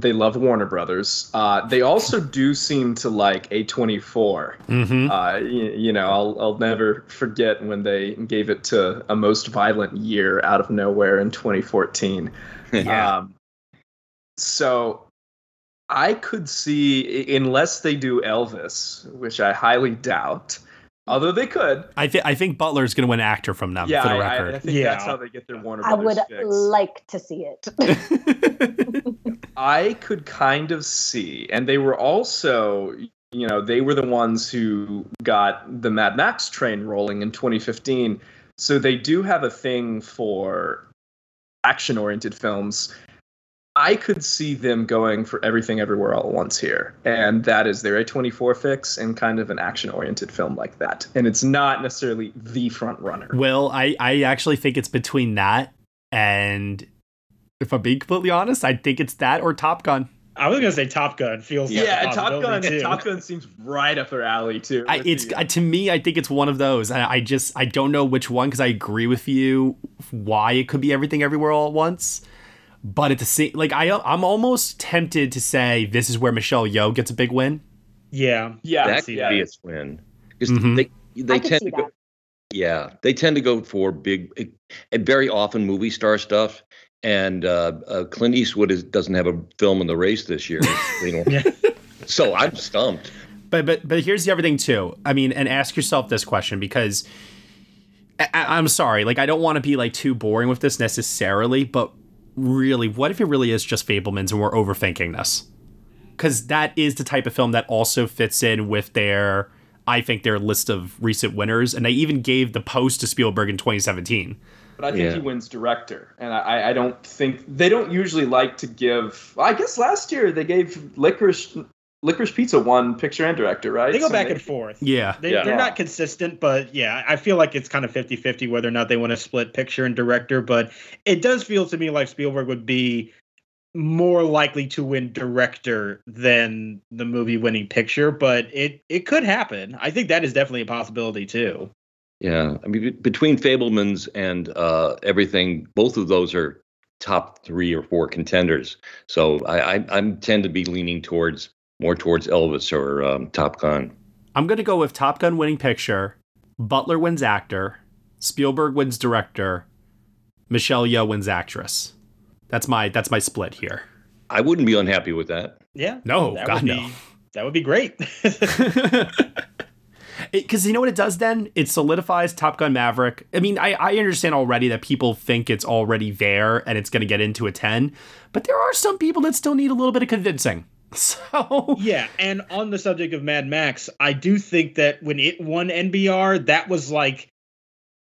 they love Warner Brothers. Uh, they also *laughs* do seem to like A24. Mm-hmm. Uh, you, you know, I'll I'll never forget when they gave it to a most violent year out of nowhere in 2014. *laughs* Yeah. Um, so I could see, unless they do Elvis, which I highly doubt, although they could. I, th- I think Butler's going to win actor from them, Yeah, for the I, I- record. I think that's how they get their Warner I would fix. like to see it. *laughs* I could kind of see, and they were also, you know, they were the ones who got the Mad Max train rolling in 2015. So they do have a thing for action oriented films. I could see them going for everything everywhere all at once here. And that is their A24 fix and kind of an action oriented film like that. And it's not necessarily the front runner. Well, I, I actually think it's between that and, if I'm being completely honest, I think it's that or Top Gun. I was gonna say Top Gun feels like Yeah, a Top Gun. too. Top Gun seems right up their alley too. I, it's the, uh, to me, I think it's one of those. I, I just I don't know which one because I agree with you why it could be everything everywhere all at once. But at the same, like I I'm almost tempted to say this is where Michelle Yeoh gets a big win. Yeah, yeah, that could be its win because Mhm. they they I tend to go. Yeah, they tend to go for big, and very often movie star stuff. And uh, uh, Clint Eastwood is, doesn't have a film in the race this year. *laughs* you *laughs* know. So I'm stumped. But but but here's the other thing too. I mean, and ask yourself this question because I, I- I'm sorry, like I don't want to be like too boring with this necessarily, but really, what if it really is just Fabelmans and we're overthinking this? Because that is the type of film that also fits in with their, I think, their list of recent winners, and they even gave the post to Spielberg in 2017. But I think Yeah. he wins director, and I, I don't think they don't usually like to give. I guess last year they gave Licorice Licorice Pizza one picture and director, right? They go So back they- and forth. Yeah. They, Yeah. They're not consistent, but yeah, I feel like it's kind of 50 50 whether or not they want to split picture and director. But it does feel to me like Spielberg would be more likely to win director than the movie winning picture, but it, it could happen. I think that is definitely a possibility too. Yeah, I mean, be- between Fabelmans and uh, everything, both of those are top three or four contenders. So I, I, I tend to be leaning towards more towards Elvis or um, Top Gun. I'm gonna go with Top Gun winning picture, Butler wins actor, Spielberg wins director, Michelle Yeoh wins actress. That's my that's my split here. I wouldn't be unhappy with that. Yeah. No, that God would be, no. That would be great. *laughs* Because you know what it does then? It solidifies Top Gun Maverick. I mean, I, I understand already that people think it's already there and it's going to get into a 10, but there are some people that still need a little bit of convincing. *laughs* So, yeah, and on the subject of Mad Max, I do think that when it won NBR, that was like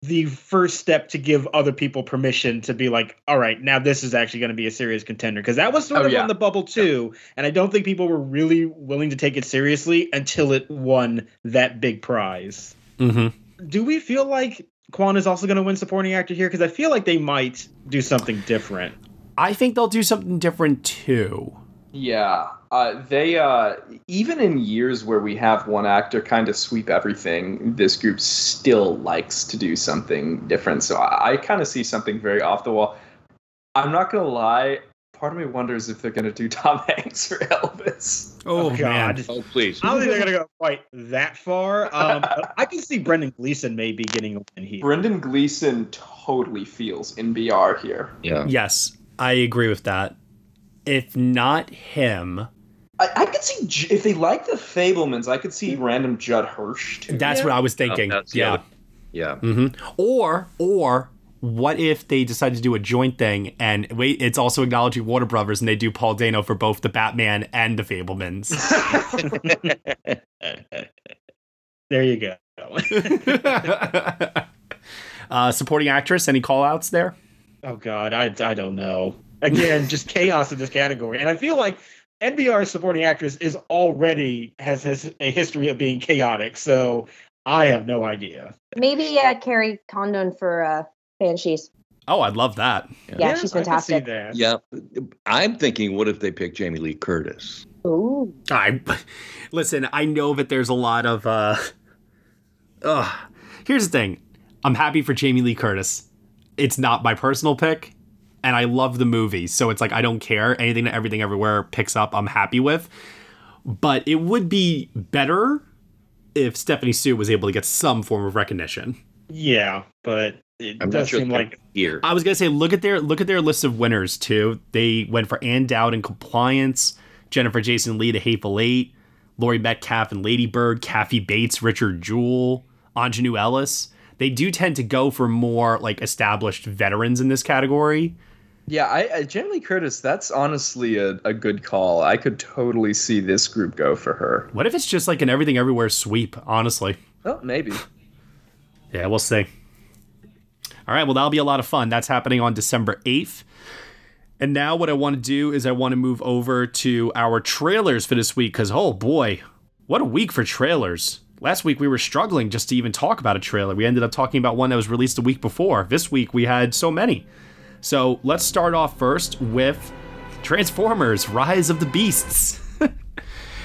the first step to give other people permission to be like, all right, now this is actually going to be a serious contender. Because that was sort Oh, of yeah. on the bubble too. And I don't think people were really willing to take it seriously until it won that big prize. mhm. Do we feel like Quan is also going to win supporting actor here? Because I feel like they might do something different. I think they'll do something different too. Yeah, uh, they uh, even in years where we have one actor kind of sweep everything, this group still likes to do something different. So I, I kind of see something very off the wall. I'm not gonna lie. Part of me wonders if they're gonna do *laughs* Tom Hanks or Elvis. Oh, God. Oh, please. I don't think they're going to go quite that far. Um, I can see Brendan Gleeson maybe getting a win here. Brendan Gleeson totally feels NBR here. Yeah. Yes, I agree with that. If not him, I, I could see if they like the Fabelmans, I could see random Judd Hirsch too. that's what I was thinking. that's the yeah. other- Yeah. hmm Or or what if they decide to do a joint thing and wait, it's also acknowledging Warner Brothers and they do Paul Dano for both the Batman and the Fabelmans. *laughs* there you go. *laughs* uh, supporting actress, any call outs there? Oh God, I I don't know. Again, just chaos in this category, and I feel like NBR's supporting actress is already has has a history of being chaotic. So I have no idea. Maybe uh, Kerry Condon for uh, Banshees. Oh, I'd love that. Yeah, yeah she's fantastic. Yeah, I'm thinking, what if they pick Jamie Lee Curtis? Ooh. I listen. I know that there's a lot of. uh Ugh. Here's the thing. I'm happy for Jamie Lee Curtis. It's not my personal pick, and I love the movie, so it's like I don't care. Anything that Everything Everywhere picks up, I'm happy with. But it would be better if Stephanie Hsu was able to get some form of recognition. Yeah, but it I'm does sure seem like here. I was gonna say look at their look at their list of winners too. They went for Ann Dowd in Compliance, Jennifer Jason Leigh to Hateful Eight, Laurie Metcalf and Lady Bird, Kathy Bates, Richard Jewell, Aunjanue Ellis. They do tend to go for more like established veterans in this category. Yeah, I, I Lee Curtis. That's honestly a, a good call. I could totally see this group go for her. What if it's just like an Everything Everywhere sweep? Honestly. Oh, maybe. Yeah, we'll see. All right, well, that'll be a lot of fun. That's happening on December 8th. And now, what I want to do is I want to move over to our trailers for this week because, oh boy, what a week for trailers. Last week we were struggling just to even talk about a trailer. We ended up talking about one that was released a week before. This week we had so many. So let's start off first with Transformers Rise of the Beasts. *laughs*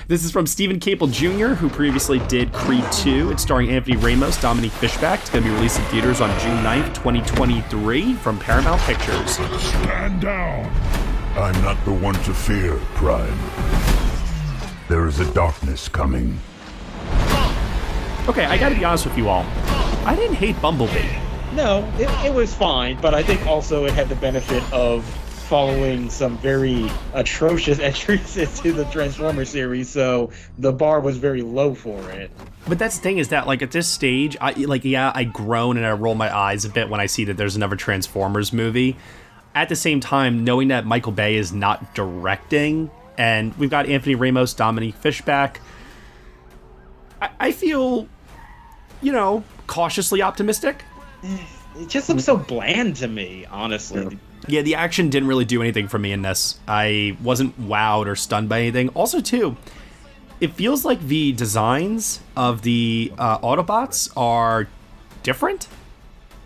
This is from Steven Caple Jr., who previously did Creed 2. It's starring Anthony Ramos, Dominique Fishback. It's going to be released in theaters on June 9th, 2023, from Paramount Pictures. Stand down. I'm not the one to fear, Prime. There is a darkness coming. Okay, I gotta be honest with you all. I didn't hate Bumblebee. No, it, it was fine, but I think also it had the benefit of following some very atrocious *laughs* entries into the Transformer series, so the bar was very low for it. But that's the thing is that like at this stage, I like yeah, I groan and I roll my eyes a bit when I see that there's another Transformers movie. At the same time, knowing that Michael Bay is not directing, and we've got Anthony Ramos, Dominique Fishback, I, I feel, you know, cautiously optimistic. It just looks so bland to me, honestly. Yeah, the action didn't really do anything for me in this. I wasn't wowed or stunned by anything. Also, too, it feels like the designs of the uh, Autobots are different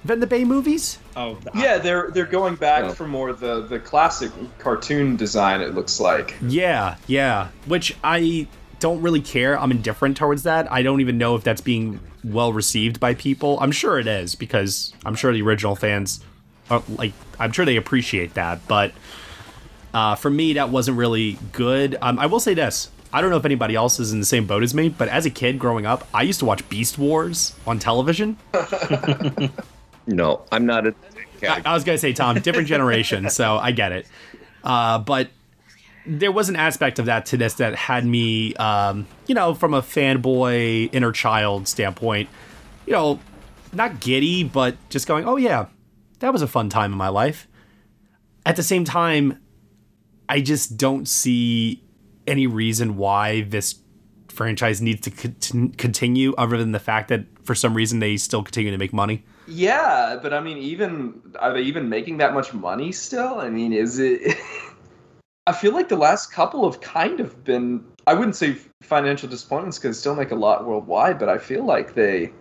than the Bay movies. Oh, yeah, they're they're going back for more the the classic cartoon design. It looks like. Yeah, yeah. Which I don't really care. I'm indifferent towards that. I don't even know if that's being well received by people. I'm sure it is because I'm sure the original fans are like I'm sure they appreciate that, but uh, for me that wasn't really good. Um, I will say this: I don't know if anybody else is in the same boat as me, but as a kid growing up, I used to watch Beast Wars on television. *laughs* no, I'm not a. I, I, was gonna say, Tom, different generation, so I get it. Uh, but there was an aspect of that to this that had me, um, you know, from a fanboy inner child standpoint, you know, not giddy, but just going, oh yeah, that was a fun time in my life. At the same time, I just don't see any reason why this franchise needs to continue other than the fact that for some reason they still continue to make money. Yeah, but I mean, even are they even making that much money still? I mean, is it? *laughs* I feel like the last couple have kind of been. I wouldn't say financial disappointments because they still make a lot worldwide, but I feel like they.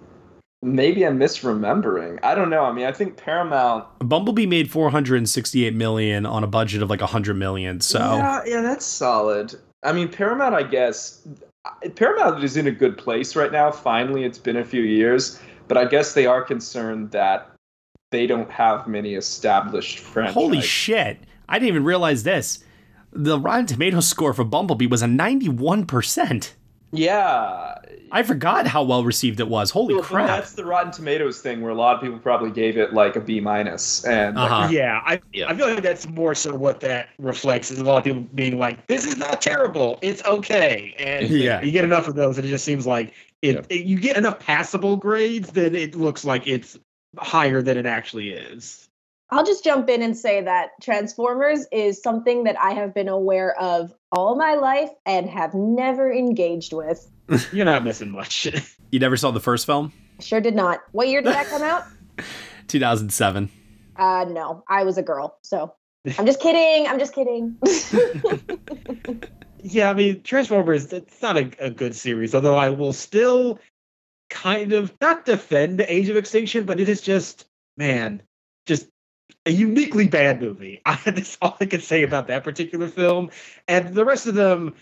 Maybe I'm misremembering. I don't know. I mean, I think Paramount. Bumblebee made 468 million on a budget of like 100 million. So yeah, yeah, that's solid. I mean, Paramount. I guess Paramount is in a good place right now. Finally, it's been a few years, but I guess they are concerned that they don't have many established franchises. Holy shit! I didn't even realize this the Rotten Tomatoes score for Bumblebee was a 91%. Yeah. I forgot how well received it was. Holy well, crap. That's the Rotten Tomatoes thing where a lot of people probably gave it like a B minus minus. and uh-huh. yeah, I yeah. I feel like that's more so what that reflects is a lot of people being like, This is not terrible, it's okay. And *laughs* yeah. you get enough of those and it just seems like it, yeah. it you get enough passable grades, then it looks like it's higher than it actually is. I'll just jump in and say that Transformers is something that I have been aware of all my life and have never engaged with. *laughs* You're not missing much. *laughs* You never saw the first film? Sure did not. What year did that come out? *laughs* 2007. Uh no, I was a girl. So I'm just kidding. I'm just kidding. yeah, I mean, Transformers, it's not a, a good series, although I will still kind of not defend Age of Extinction, but it is just, man, just a uniquely bad movie. *laughs* I, That's all I can say about that particular film. And the rest of them,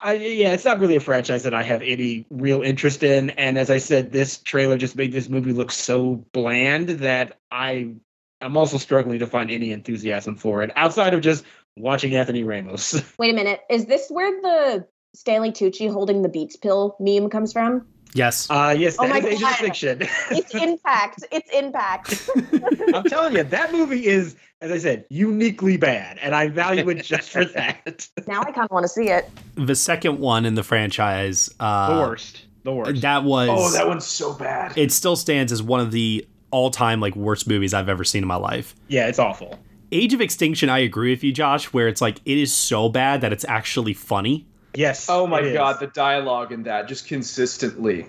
I, yeah, it's not really a franchise that I have any real interest in. And as I said, this trailer just made this movie look so bland that I I'm also struggling to find any enthusiasm for it outside of just watching Anthony Ramos. *laughs* Wait a minute. Is this where the Stanley Tucci holding the Beats pill meme comes from? Yes. Uh yes, Oh that my is Age of God. Extinction. *laughs* It's impact. It's impact. *laughs* I'm telling you, that movie is, as I said, uniquely bad, and I value it just for that. *laughs* now I kind of want to see it. The second one in the franchise. Uh, The worst. The worst. That was. Oh, that one's so bad. It still stands as one of the all-time like worst movies I've ever seen in my life. Yeah, it's awful. Age of Extinction, I agree with you, Josh, where it's like it is so bad that it's actually funny. Yes. Oh my it is. god, the dialogue in that just consistently.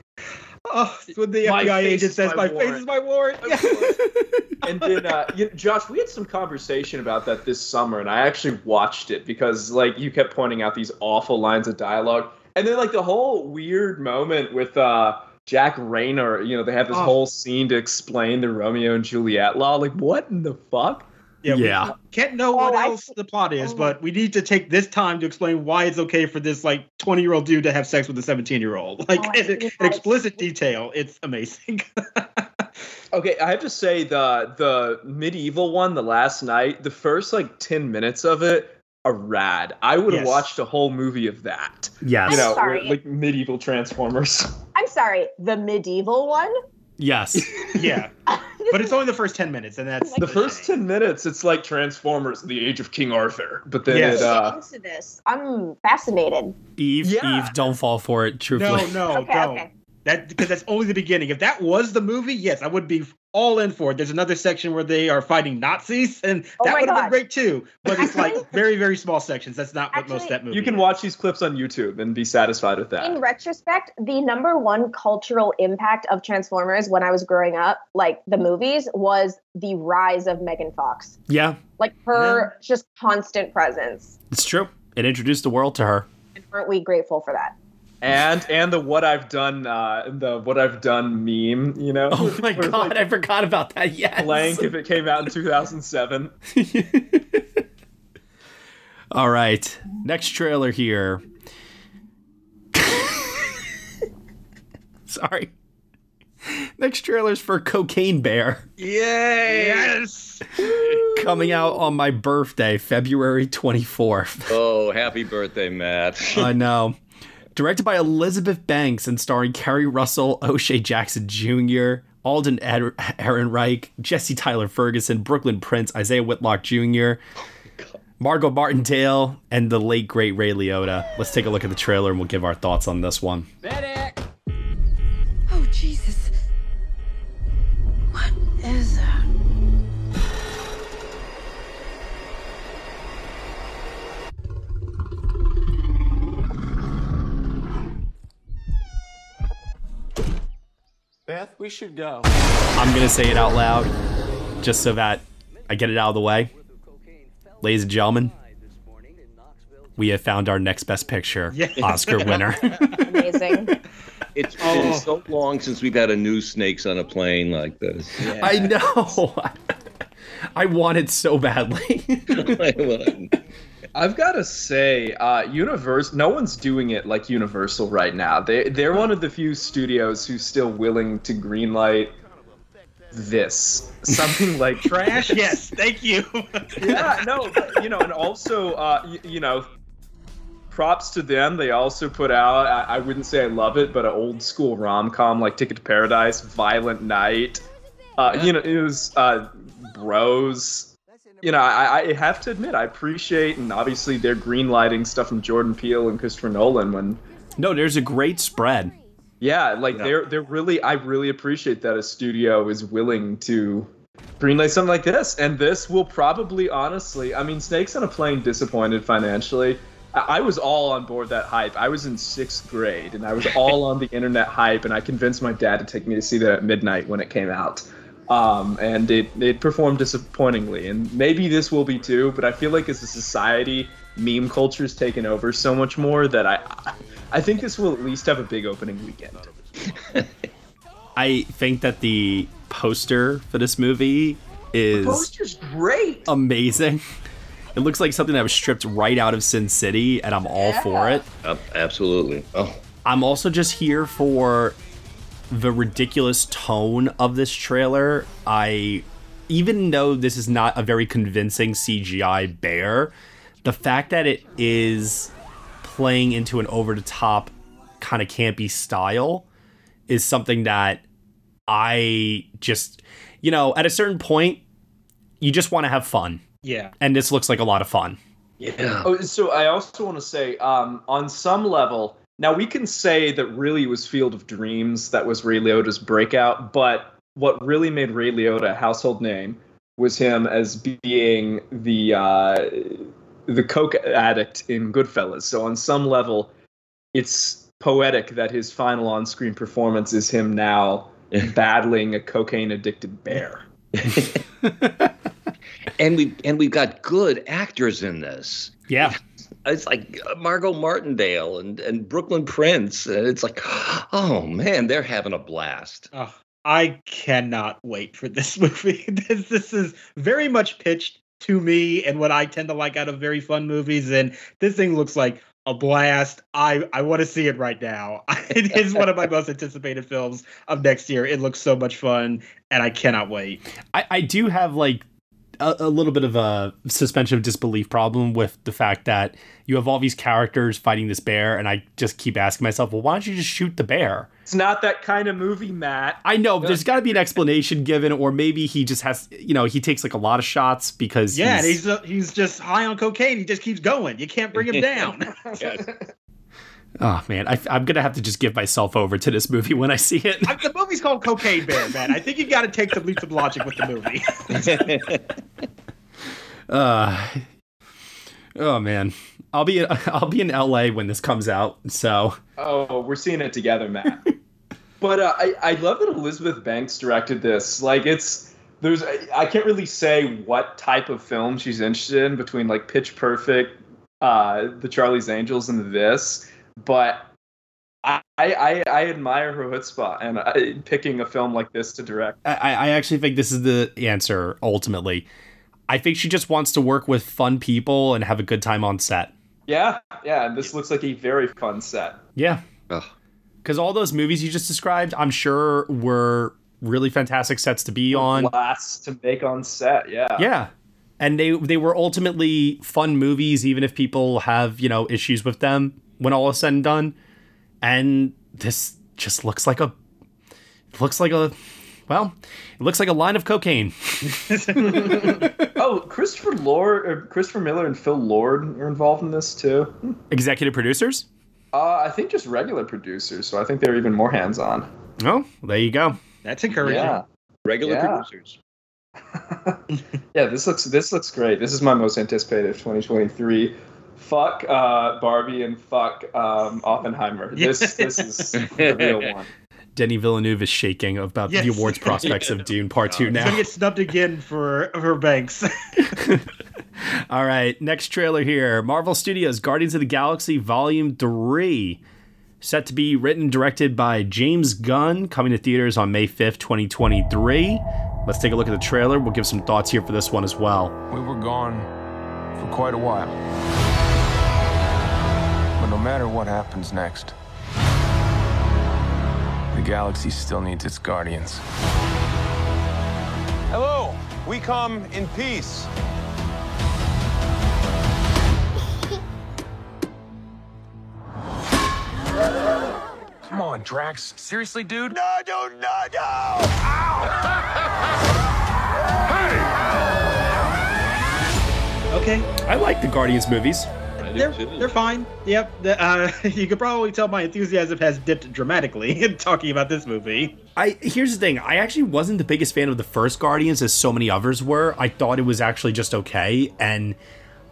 Oh, it's when the My FBI agent says, my "My face is my warrant." *laughs* and then, uh, you, Josh, we had some conversation about that this summer, and I actually watched it because, like, you kept pointing out these awful lines of dialogue, and then, like, the whole weird moment with uh, Jack Reynor. You know, they have this Oh. whole scene to explain the Romeo and Juliet law. Like, what in the fuck? Yeah, we Yeah. can't know what Oh, I else the plot is, oh. but we need to take this time to explain why it's okay for this like 20 year old dude to have sex with a 17 year old. *laughs* Like Oh, in, in explicit detail. It's amazing. *laughs* Okay, I have to say the the medieval one, the last night, the first like ten minutes of it are rad. I would have Yes. watched a whole movie of that. Yes. You know, I'm sorry. like medieval Transformers. *laughs* I'm sorry. The medieval one. Yes. *laughs* yeah, but it's only the first 10 minutes, and that's the first ten minutes, it's like Transformers: The Age of King Arthur. But then Yes. it, uh, into this. I'm fascinated. Eve, Yeah. Eve, don't fall for it. No, Truthfully. no, *laughs* Okay, don't. okay. That because that's only the beginning. If that was the movie, yes, I would be all in for it. There's another section where they are fighting Nazis, and Oh that my would have been great too. But it's like very, very small sections. That's not what most of that movie. you can is. watch these clips on YouTube and be satisfied with that. In retrospect, the number one cultural impact of Transformers when I was growing up, like the movies, was the rise of Megan Fox. Yeah, Like her just constant presence. it's true. It introduced the world to her. And aren't we grateful for that? And and the what I've done, uh, the what I've done meme. You know, Oh my god, like I forgot about that. Yes. blank if it came out in *laughs* 2007. *laughs* All right. Next trailer here. *laughs* Sorry. Next trailer's for Cocaine Bear Yes. coming out on my birthday, February 24th. Oh, happy birthday, Matt. I know. Directed by Elizabeth Banks and starring Keri Russell, O'Shea Jackson Jr., Alden Ed- Ehrenreich, Jesse Tyler Ferguson, Brooklyn Prince, Isaiah Whitlock Jr., Margo Martindale, and the late great Ray Liotta. Let's take a look at the trailer and we'll give our thoughts on this one. We should go. I'm going to say it out loud just so that I get it out of the way. Ladies and gentlemen, we have found our next best picture *laughs* Yeah. Oscar winner. Amazing. *laughs* It's been oh. so long since we've had a new Snakes on a Plane like this. *laughs* I know. I want it so badly. I've got to say, uh, Universe. No one's doing it like Universal right now. They they're one of the few studios who's still willing to greenlight this *laughs* something like Trash. Yes. Thank you. yeah, no, but, you know, and also, uh, y- you know, props to them. They also put out, I, I wouldn't say I love it, but an old school rom com like Ticket to Paradise, Violent Night. Uh, You know, it was uh, Bros. You know, I, I have to admit, I appreciate, and obviously they're greenlighting stuff from Jordan Peele and Christopher Nolan when no, there's a great spread. Yeah, like they're they're really I really appreciate that a studio is willing to greenlight something like this. And this will probably honestly, I mean, Snakes on a Plane disappointed financially. I, I was all on board that hype. I was in sixth grade and I was all on the internet hype, and I convinced my dad to take me to see that at midnight when it came out. Um, and it, it performed disappointingly. And maybe this will be too, but I feel like as a society, meme culture culture's taken over so much more that I I think this will at least have a big opening weekend. *laughs* I think that the poster for this movie is poster's great. amazing. It looks like something that was stripped right out of Sin City, and I'm all for it. Uh, absolutely. Oh, I'm also just here for the ridiculous tone of this trailer. I even though this is not a very convincing CGI bear, the fact that it is playing into an over the top kind of campy style is something that I just you know, at a certain point you just want to have fun. Yeah. And this looks like a lot of fun. Yeah. Oh, so I also want to say, um, on some level, now we can say that really was Field of Dreams that was Ray Liotta's breakout, but what really made Ray Liotta a household name was him as being the uh, the coke addict in Goodfellas. So on some level, it's poetic that his final on-screen performance is him now *laughs* battling a cocaine addicted bear. *laughs* and we and we've got good actors in this. Yeah. It's like Margo Martindale and, and Brooklyn Prince. And it's like, oh man, they're having a blast. Oh, I cannot wait for this *laughs* movie. this, this is very much pitched to me and what I tend to like out of very fun movies. And this thing looks like a blast. I, I want to see it right now. *laughs* it is one of my most anticipated films of next year. It looks so much fun, and I cannot wait. I, I do have like a, a little bit of a suspension of disbelief problem with the fact that you have all these characters fighting this bear, and I just keep asking myself, well, why don't you just shoot the bear? It's not that kind of movie, Matt. I know, but there's got to be an explanation given, or maybe he just has, you know, he takes like a lot of shots because Yeah, and he's, he's uh, he's just high on cocaine. He just keeps going. You can't bring him *laughs* down. Oh man, I, I'm gonna have to just give myself over to this movie when I see it. I- the movie's called Cocaine Bear, man. I think you've got to take some leaps of logic with the movie. *laughs* Uh, oh man, I'll be I'll be in LA when this comes out, so Oh, we're seeing it together, Matt. *laughs* but uh, I I love that Elizabeth Banks directed this. Like it's there's I, I can't really say what type of film she's interested in between like Pitch Perfect, uh, The Charlie's Angels, and this, but. I, I, I admire her chutzpah and I, picking a film like this to direct. I, I actually think this is the answer ultimately. I think she just wants to work with fun people and have a good time on set. Yeah, yeah. and This looks like a very fun set. Yeah. Because all those movies you just described, I'm sure were really fantastic sets to be on. Blast to make on set. Yeah. Yeah. And they they were ultimately fun movies, even if people have, you know, issues with them when all is said and done. And this just looks like a looks like a well, it looks like a line of cocaine. *laughs* oh, Christopher Lord, or Christopher Miller, and Phil Lord are involved in this too. Executive producers? Uh, I think just regular producers, so I think they're even more hands-on. Oh, there you go. That's encouraging. Yeah. Regular Yeah. producers. *laughs* Yeah, this looks this looks great. This is my most anticipated 2023. Fuck uh, Barbie and fuck um, Oppenheimer. *laughs* This this is the real one. *laughs* Denny Villeneuve is shaking about Yes. the awards prospects of *laughs* Dune Part 2 Now He's now. gonna get snubbed again for for Banks. All right, next trailer here Marvel Studios Guardians of the Galaxy Volume 3. Set to be written and directed by James Gunn, coming to theaters on May 5th, 2023. Let's take a look at the trailer. We'll give some thoughts here for this one as well. We were gone for quite a while. But no matter what happens next, the galaxy still needs its guardians. Hello, we come in peace. Come on, Drax. Seriously, dude? No, no, no, no! okay. I like the Guardians movies. I do they're too. they're fine. Yep. The, uh, *laughs* you could probably tell my enthusiasm has dipped dramatically *laughs* in talking about this movie. I here's the thing. I actually wasn't the biggest fan of the first Guardians as so many others were. I thought it was actually just okay, and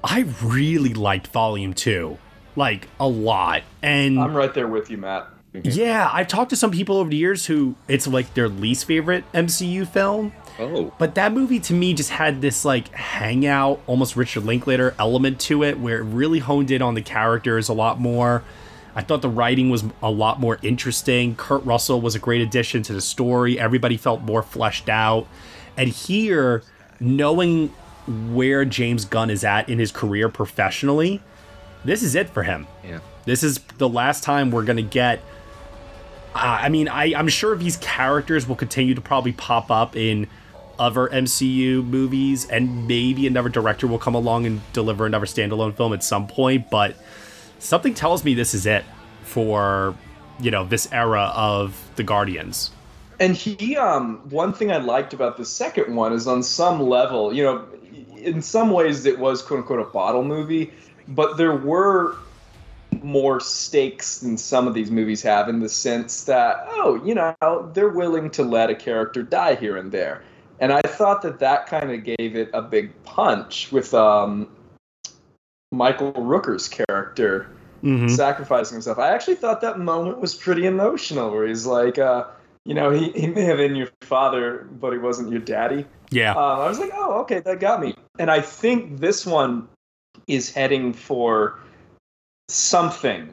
I really liked Volume Two, like a lot. And I'm right there with you, Matt. yeah, I've talked to some people over the years who it's like their least favorite MCU film. Oh. But that movie to me just had this like hangout, almost Richard Linklater element to it, where it really honed in on the characters a lot more. I thought the writing was a lot more interesting. Kurt Russell was a great addition to the story. Everybody felt more fleshed out. And here, knowing where James Gunn is at in his career professionally, this is it for him. Yeah. This is the last time we're going to get. Uh, I mean, I, I'm sure these characters will continue to probably pop up in other MCU movies, and maybe another director will come along and deliver another standalone film at some point. But something tells me this is it for you know this era of the Guardians. And he, um, one thing I liked about the second one is on some level, you know, in some ways it was quote unquote a bottle movie, but there were more stakes than some of these movies have in the sense that, oh, you know, they're willing to let a character die here and there. And I thought that that kind of gave it a big punch with um, Michael Rooker's character Mhm. sacrificing himself. I actually thought that moment was pretty emotional, where he's like, uh, you know, he, he may have been your father, but he wasn't your daddy. Yeah. Uh, I was like, oh, okay, that got me. And I think this one is heading for something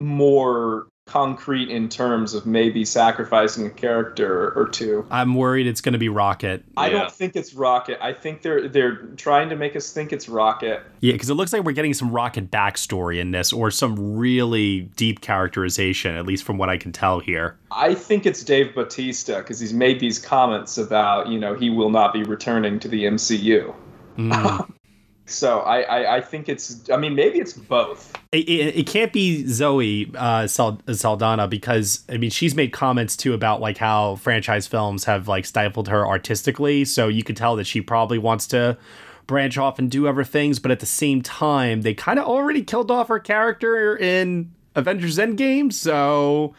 more concrete in terms of maybe sacrificing a character or two. I'm worried it's going to be Rocket. I don't think it's Rocket. I think they're they're trying to make us think it's Rocket. Yeah, because it looks like we're getting some Rocket backstory in this, or some really deep characterization, at least from what I can tell here. I think it's Dave Bautista because he's made these comments about you know he will not be returning to the MCU. Mm. *laughs* So I, I I think it's I mean maybe it's both. it, it, it can't be Zoe uh, Sal- Saldana because I mean she's made comments too about like how franchise films have like stifled her artistically. So you could tell that she probably wants to branch off and do other things, but at the same time, they kind of already killed off her character in Avengers Endgame. So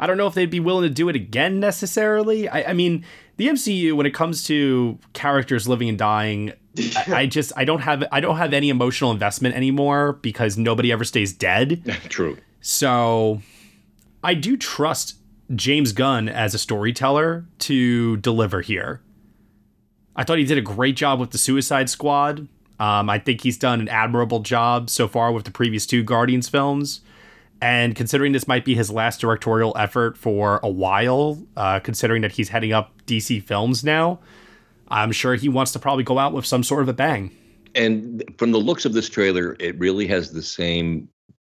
I don't know if they'd be willing to do it again necessarily. I, I mean, the MCU when it comes to characters living and dying. *laughs* I I just I don't have I don't have any emotional investment anymore because nobody ever stays dead. *laughs* True. So I do trust James Gunn as a storyteller to deliver here. I thought he did a great job with the Suicide Squad. Um, I think he's done an admirable job so far with the previous two Guardians films. And considering this might be his last directorial effort for a while, uh, considering that he's heading up DC Films now, I'm sure he wants to probably go out with some sort of a bang. And from the looks of this trailer, it really has the same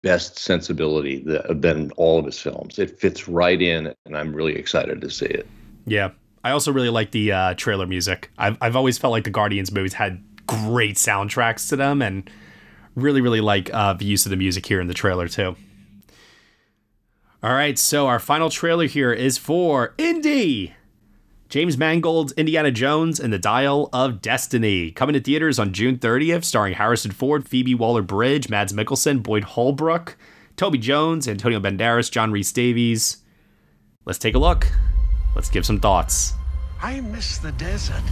best sensibility that than all of his films. It fits right in, and I'm really excited to see it. Yeah. I also really like the uh, trailer music. I've, I've always felt like the Guardians movies had great soundtracks to them, and really, really like uh, the use of the music here in the trailer, too. All right, so our final trailer here is for Indy. James Mangold's Indiana Jones and the Dial of Destiny. Coming to theaters on June 30th, starring Harrison Ford, Phoebe Waller Bridge, Mads Mikkelsen, Boyd Holbrook, Toby Jones, Antonio Banderas, John Rhys Davies. Let's take a look. Let's give some thoughts. I miss the desert.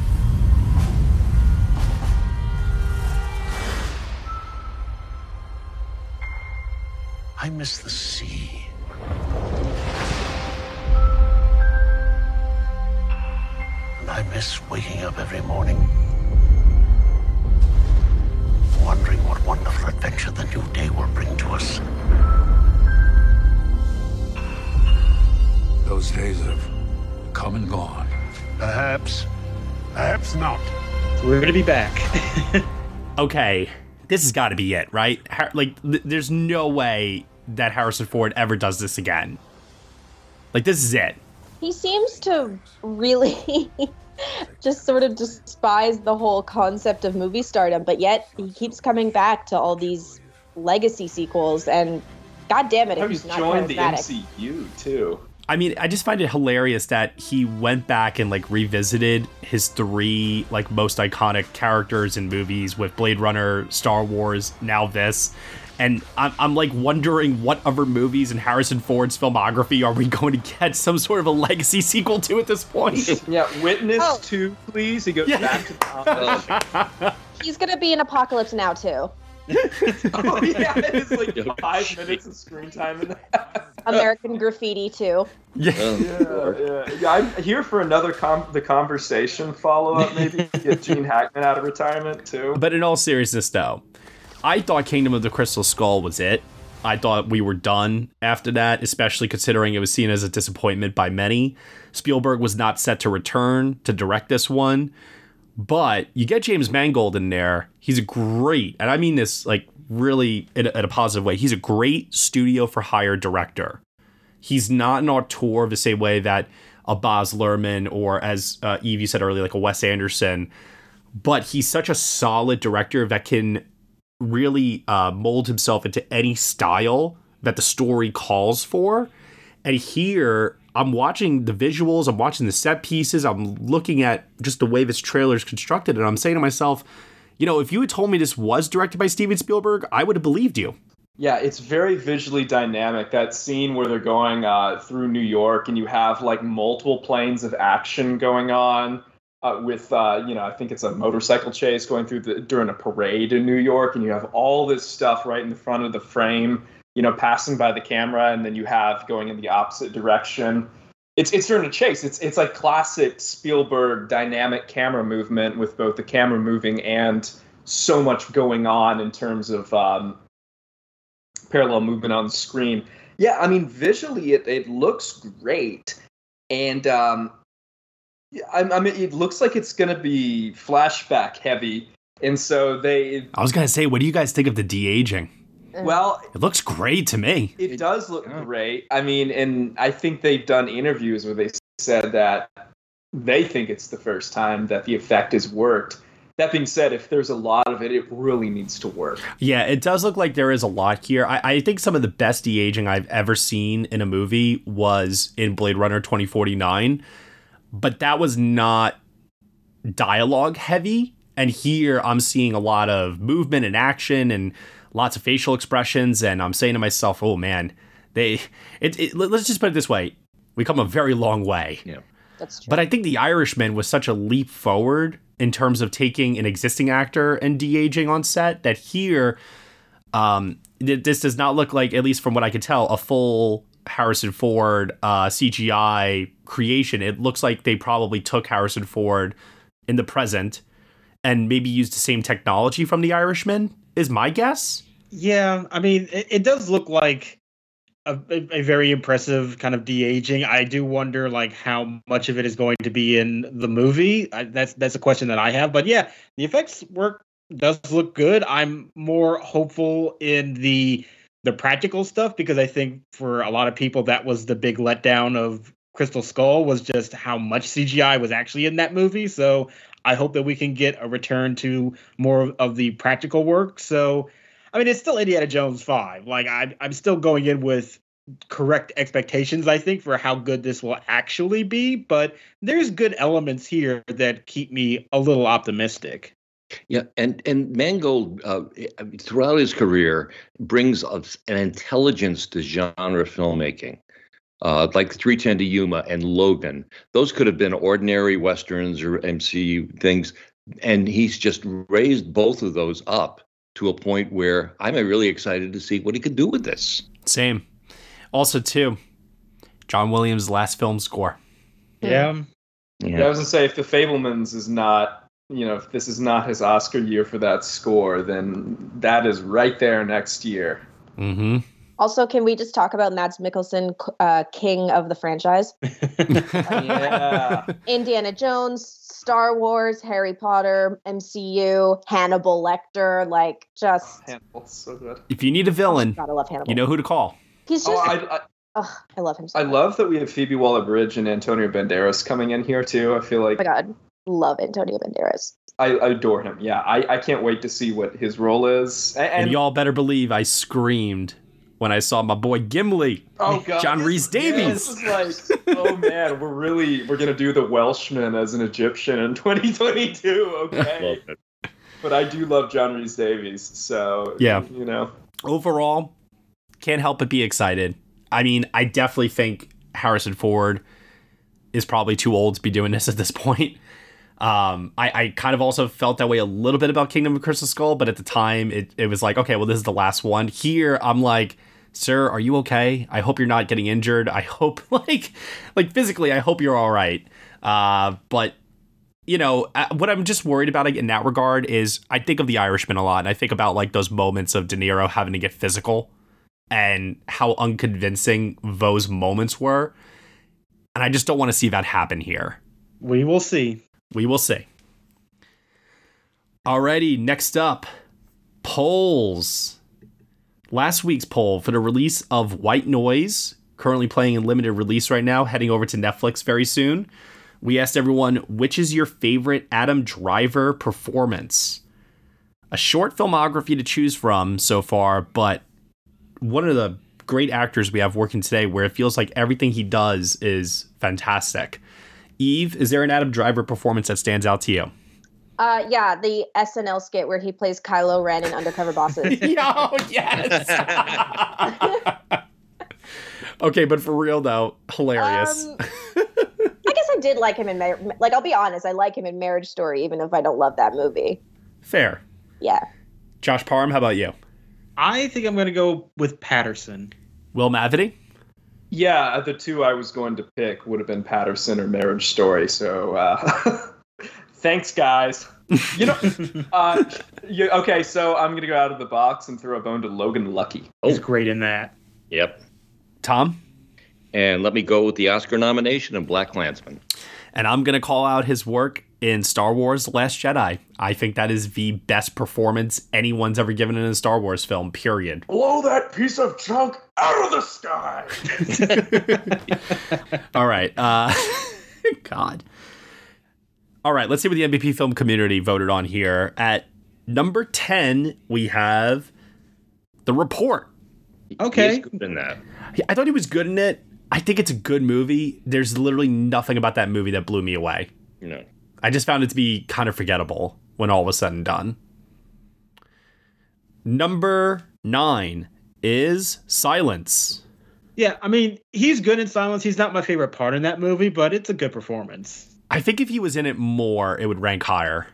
I miss the sea. I miss waking up every morning, wondering what wonderful adventure the new day will bring to us. Those days have come and gone. Perhaps, perhaps not. We're gonna be back. *laughs* okay, this has got to be it, right? Like, there's no way that Harrison Ford ever does this again. Like, this is it. He seems to really *laughs* just sort of despise the whole concept of movie stardom, but yet he keeps coming back to all these legacy sequels and god damn it if He's he's not joined the charismatic. MCU too. I mean, I just find it hilarious that he went back and like revisited his three like most iconic characters in movies with Blade Runner, Star Wars, now this. And I'm, I'm like wondering what other movies in Harrison Ford's filmography are we *laughs* going to get some sort of a legacy sequel to at this point? *laughs* yeah, Witness Oh. 2, please. He goes back to the *laughs* He's gonna be in Apocalypse Now too. Oh, yeah, it's like oh, five minutes of screen time in that. American Graffiti too. Yeah. Oh, yeah, yeah, yeah. I'm here for another com- the conversation follow up. Maybe get Gene Hackman out of retirement too. But in all seriousness, though, I thought Kingdom of the Crystal Skull was it. I thought we were done after that, especially considering it was seen as a disappointment by many. Spielberg was not set to return to direct this one, but you get James Mangold in there. He's a great, and I mean this like really in a, in a positive way. He's a great studio for hire director. He's not an auteur the same way that a Baz Luhrmann or, as uh, Eve you said earlier, like a Wes Anderson but he's such a solid director that can really uh, mold himself into any style that the story calls for. And here, I'm watching the visuals, I'm watching the set pieces, I'm looking at just the way this trailer is constructed, and I'm saying to myself, you know, if you had told me this was directed by Steven Spielberg, I would have believed you. Yeah, it's very visually dynamic. That scene where they're going uh, through New York and you have like multiple planes of action going on. Uh, with uh, you know, I think it's a motorcycle chase going through the during a parade in New York, and you have all this stuff right in the front of the frame, you know, passing by the camera, and then you have going in the opposite direction. It's it's during a chase. It's it's like classic Spielberg dynamic camera movement with both the camera moving and so much going on in terms of um, parallel movement on the screen. Yeah, I mean, visually it, it looks great. And um, yeah, I, I mean, it looks like it's going to be flashback heavy. And so they, I was going to say, what do you guys think of the de aging? Mm. well, It looks great to me. it does look great. I mean, and I think they've done interviews where they said that they think it's the first time that the effect has worked. That being said, if there's a lot of it, it really needs to work. Yeah, it does look like there is a lot here. I, I think some of the best de aging I've ever seen in a movie was in Blade Runner 2049, but that was not dialogue heavy. And here I'm seeing a lot of movement and action and lots of facial expressions. And I'm saying to myself, oh man, they, it, it, let- let's just put it this way we come a very long way. Yeah. That's true. But I think The Irishman was such a leap forward in terms of taking an existing actor and de aging on set that here, um, this does not look like, at least from what I could tell, a full Harrison Ford uh, CGI creation. It looks like they probably took Harrison Ford in the present and maybe used the same technology from The Irishman, is my guess. Yeah, I mean, it, it does look like a, a, very impressive kind of de aging. I do wonder, like, how much of it is going to be in the movie. I, that's that's a question that I have. But yeah, the effects work does look good. I'm more hopeful in the the practical stuff because I think for a lot of people that was the big letdown of Crystal Skull was just how much CGI was actually in that movie. So I hope that we can get a return to more of the practical work. So I mean, it's still Indiana Jones 5. Like, I, I'm still going in with correct expectations, I think, for how good this will actually be. But there's good elements here that keep me a little optimistic. Yeah, and and Mangold uh, throughout his career brings us an intelligence to genre filmmaking, uh, like 310 to Yuma and Logan. Those could have been ordinary westerns or MCU things, and he's just raised both of those up to a point where I'm really excited to see what he could do with this. Same. Also, too, John Williams' last film score. Yeah. Yeah. I was gonna say if the Fabelmans is not, you know, if this is not his Oscar year for that score, then that is right there next year. Mm-hmm. Also, can we just talk about Mads Mikkelsen, uh, king of the franchise? *laughs* yeah. Indiana Jones, Star Wars, Harry Potter, MCU, Hannibal Lecter, like just Hannibal's so good. If you need a villain, gotta love Hannibal. you know who to call. He's Oh, just, I, I, ugh, I love him so I much. love that we have Phoebe Waller-Bridge and Antonio Banderas coming in here too. I feel like Oh my god, love Antonio Banderas. I, I adore him. Yeah, I, I can't wait to see what his role is. A- And, And, y'all better believe I screamed when I saw my boy Gimli, Oh god, John this- Rhys yeah, Davies. this is like, oh man, we're really we're gonna do the Welshman as an Egyptian in *laughs* 2022. Okay, but I do love John Rhys Davies, so Yeah. you know, overall, can't help but be excited. I mean, I definitely think Harrison Ford is probably too old to be doing this at this *laughs* point. Um, I, I kind of also felt that way a little bit about Kingdom of Crystal Skull, but at the time it, it was like, okay, well, this is the last one. Here, I'm like, sir, are you okay? I hope you're not getting injured. I hope *laughs* like like physically, I hope you're all right. Uh, but you know, uh, what I'm just worried about in that regard is I think of the Irishman a lot, and I think about like those moments of De Niro having to get physical and how unconvincing those moments were. And I just don't want to see that happen here. We will see. We will see. Alrighty, next up, polls. Last week's poll for the release of White Noise, currently playing in limited release right now, heading over to Netflix very soon. We asked everyone, which is your favorite Adam Driver performance? A short filmography to choose from so far, but one of the great actors we have working today where it feels like everything he does is fantastic. Eve, is there an Adam Driver performance that stands out to you? Uh, yeah, the SNL skit where he plays Kylo Ren in Undercover Bosses. *laughs* oh yes. *laughs* okay, but for real though, hilarious. Um, I guess I did like him in Mar- like I'll be honest, I like him in Marriage Story, even if I don't love that movie. Fair. Yeah. Josh Parham, how about you? I think I'm going to go with Paterson. Will Mavity? Yeah, the two I was going to pick would have been Paterson or Marriage Story. So uh, *laughs* thanks, guys. You know, *laughs* uh, you, okay, so I'm gonna go out of the box and throw a bone to Logan Lucky. He's great in that. Yep. Tom? And let me go with the Oscar nomination of BlacKkKlansman. And I'm going to call out his work in Star Wars Last Jedi. I think that is the best performance anyone's ever given in a Star Wars film, period. Blow that piece of junk out of the sky. *laughs* All right. Uh, *laughs* God. All right, let's see what the MVP film community voted on here. At number 10, we have The Report. Okay. He's good in that. I thought he was good in it. I think it's a good movie. There's literally nothing about that movie that blew me away. You know. I just found it to be kind of forgettable when all was said and done. Number nine is Silence. Yeah, I mean, he's good in Silence. He's not my favorite part in that movie, but it's a good performance. I think if he was in it more, it would rank higher.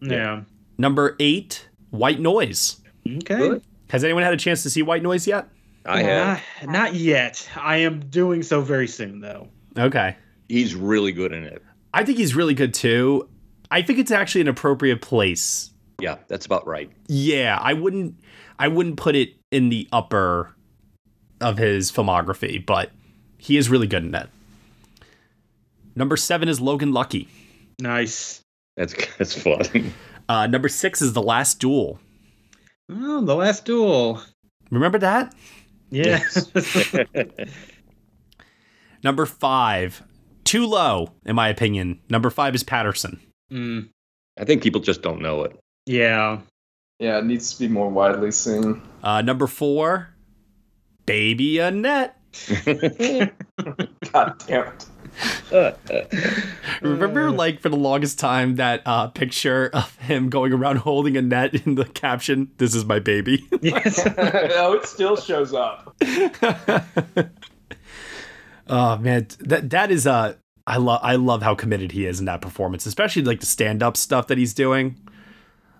Yeah. Number eight, White Noise. Okay. Has anyone had a chance to see White Noise yet? I have. Not, not yet. I am doing so very soon, though. Okay. He's really good in it. I think he's really good too. I think it's actually an appropriate place. Yeah, that's about right. Yeah, I wouldn't I wouldn't put it in the upper of his filmography, but he is really good in that. Number seven is Logan Lucky. Nice. That's *laughs* that's fun. Uh, number six is The Last Duel. Oh, The Last Duel. Remember that? Yeah. *laughs* *laughs* Number five, too low, in my opinion. Number five is Paterson. Mm, I think people just don't know it. yeah. Yeah, it needs to be more widely seen. Uh, number four, Baby Annette. *laughs* God damn it. Remember, like, for the longest time, that uh, picture of him going around holding a net in the caption, This is my baby? Yes. *laughs* oh, it still shows up. *laughs* oh, man. That That is, uh, I, love I love how committed he is in that performance, especially like the stand up stuff that he's doing.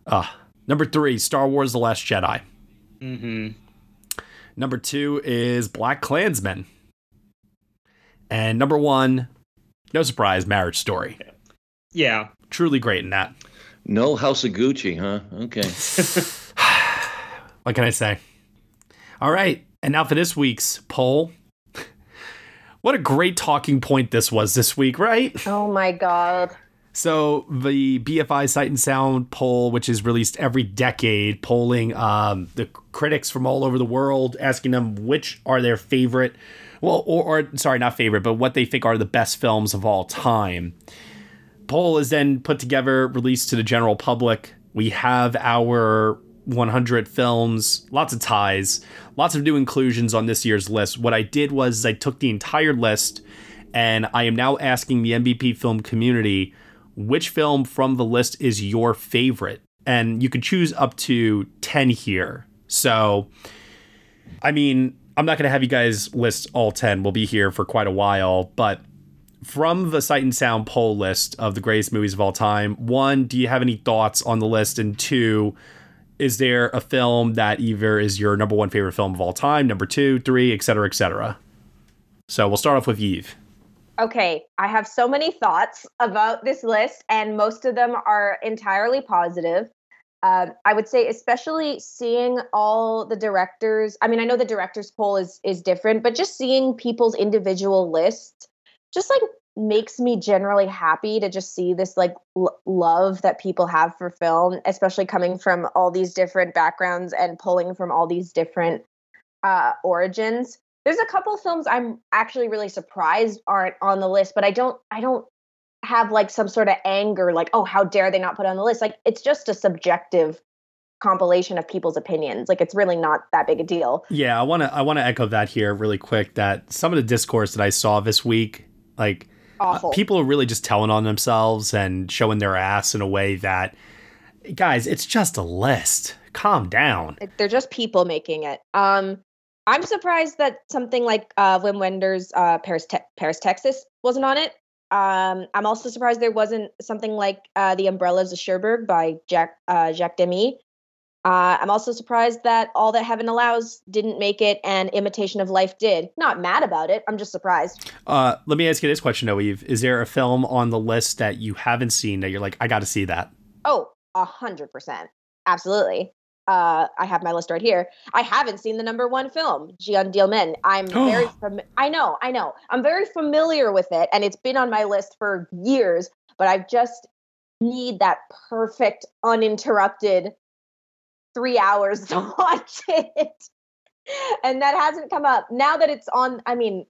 Uh, number three, Star Wars The Last Jedi. mm-hmm. Number two is BlacKkKlansman. And number one, no surprise, Marriage Story. Yeah. Truly great in that. No House of Gucci, huh? Okay. *laughs* *sighs* What can I say? All right. And now for this week's poll. What a great talking point this was this week, right? Oh my god. So the BFI Sight and Sound poll, which is released every decade, polling um, the critics from all over the world, asking them which are their favorite, well, or, or sorry, not favorite, but what they think are the best films of all time. Poll is then put together, released to the general public. We have our 100 films, lots of ties, lots of new inclusions on this year's list. What I did was I took the entire list and I am now asking the MVP film community which film from the list is your favorite. And you can choose up to 10 here. So, I mean, I'm not going to have you guys list all 10. We'll be here for quite a while. But from the Sight and Sound poll list of the greatest movies of all time, one, do you have any thoughts on the list? And two, is there a film that either is your number one favorite film of all time, number two, three, et cetera, et cetera? So we'll start off with Eve. Okay, I have so many thoughts about this list, and most of them are entirely positive. Um, I would say, especially seeing all the directors. I mean, I know the directors poll is is different, but just seeing people's individual lists, just like makes me generally happy to just see this like l- love that people have for film, especially coming from all these different backgrounds and pulling from all these different uh, origins there's a couple films I'm actually really surprised aren't on the list, but I don't I don't have like some sort of anger like, oh, how dare they not put on the list? Like it's just a subjective compilation of people's opinions. Like it's really not that big a deal. Yeah, I want to I want to echo that here really quick that some of the discourse that I saw this week like Awful. Uh, people are really just telling on themselves and showing their ass in a way that guys, it's just a list. Calm down. They're just people making it. Um I'm surprised that something like uh, Wim Wenders' uh, Paris, Te- Paris, Texas wasn't on it. Um, I'm also surprised there wasn't something like uh, The Umbrellas of Cherbourg by Jack, uh, Jacques Demy. Uh, I'm also surprised that All That Heaven Allows didn't make it and Imitation of Life did. Not mad about it. I'm just surprised. Uh, let me ask you this question, though, Eve. Is there a film on the list that you haven't seen that you're like, I got to see that? Oh, a hundred percent. Absolutely uh, I have my list right here. I haven't seen the number one film, Jeanne Dielman. I'm *gasps* very, fam- I know, I know, I'm very familiar with it, and it's been on my list for years. But I just need that perfect, uninterrupted three hours *laughs* to watch it, and that hasn't come up. Now that it's on, I mean,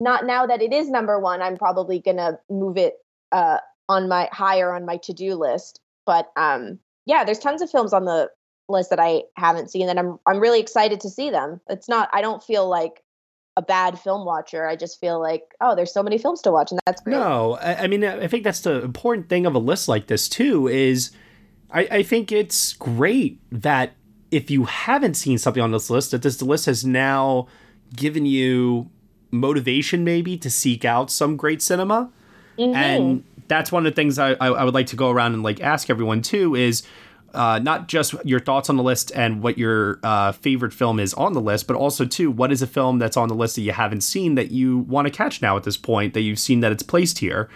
not now that it is number one. I'm probably gonna move it uh, on my higher on my to do list. But um, yeah, there's tons of films on the list that I haven't seen and I'm I'm really excited to see them. It's not I don't feel like a bad film watcher. I just feel like, oh, there's so many films to watch and that's great. No, I, I mean I think that's the important thing of a list like this too is I, I think it's great that if you haven't seen something on this list, that this list has now given you motivation maybe to seek out some great cinema. Mm-hmm. And that's one of the things I, I, I would like to go around and like ask everyone too is uh, not just your thoughts on the list and what your uh, favorite film is on the list, but also too, what is a film that's on the list that you haven't seen that you want to catch now at this point that you've seen that it's placed here.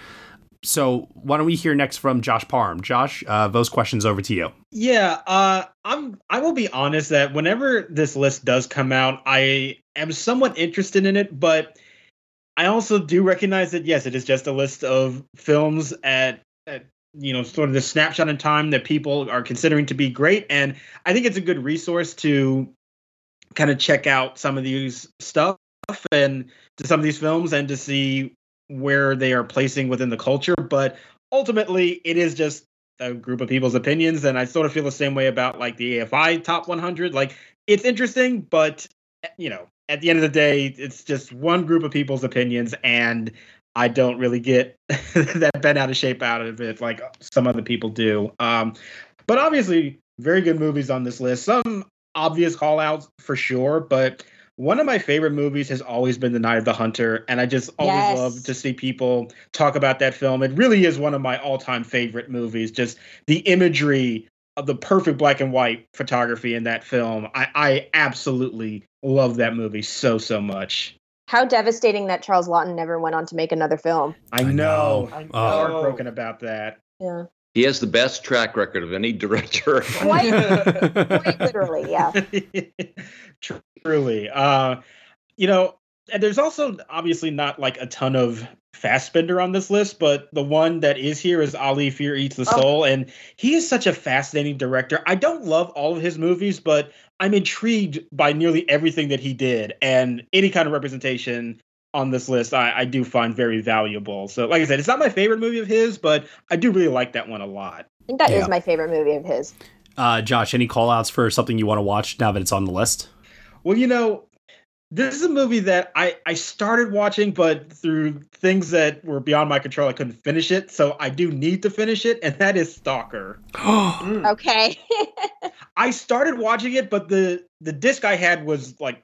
So why don't we hear next from Josh Parham? Josh, uh, those questions over to you. Yeah, uh, I'm. I will be honest that whenever this list does come out, I am somewhat interested in it, but I also do recognize that yes, it is just a list of films at at you know sort of the snapshot in time that people are considering to be great and i think it's a good resource to kind of check out some of these stuff and to some of these films and to see where they are placing within the culture but ultimately it is just a group of people's opinions and i sort of feel the same way about like the afi top 100 like it's interesting but you know at the end of the day it's just one group of people's opinions and I don't really get *laughs* that bent out of shape out of it like some other people do. Um, but obviously, very good movies on this list. Some obvious call outs for sure, but one of my favorite movies has always been The Night of the Hunter, and I just always yes. love to see people talk about that film. It really is one of my all-time favorite movies. Just the imagery of the perfect black and white photography in that film. I, I absolutely love that movie so so much. How devastating that Charles Laughton never went on to make another film. I know. I know. I'm oh. heartbroken about that. Yeah. He has the best track record of any director. Quite, quite *laughs* literally, yeah. *laughs* Truly. Uh, you know, and there's also obviously not like a ton of Fassbinder on this list, but the one that is here is Ali Fear Eats the oh. Soul, oh. and he is such a fascinating director. I don't love all of his movies, but I'm intrigued by nearly everything that he did, and any kind of representation on this list I, I do find very valuable. So, like I said, it's not my favorite movie of his, but I do really like that one a lot. I think that yeah. is my favorite movie of his. Uh, Josh, any call outs for something you want to watch now that it's on the list? Well, you know, this is a movie that I I started watching, but through things that were beyond my control, I couldn't finish it. So I do need to finish it, and that is Stalker. *gasps* Mm. okay. *laughs* I started watching it, but the the disc I had was like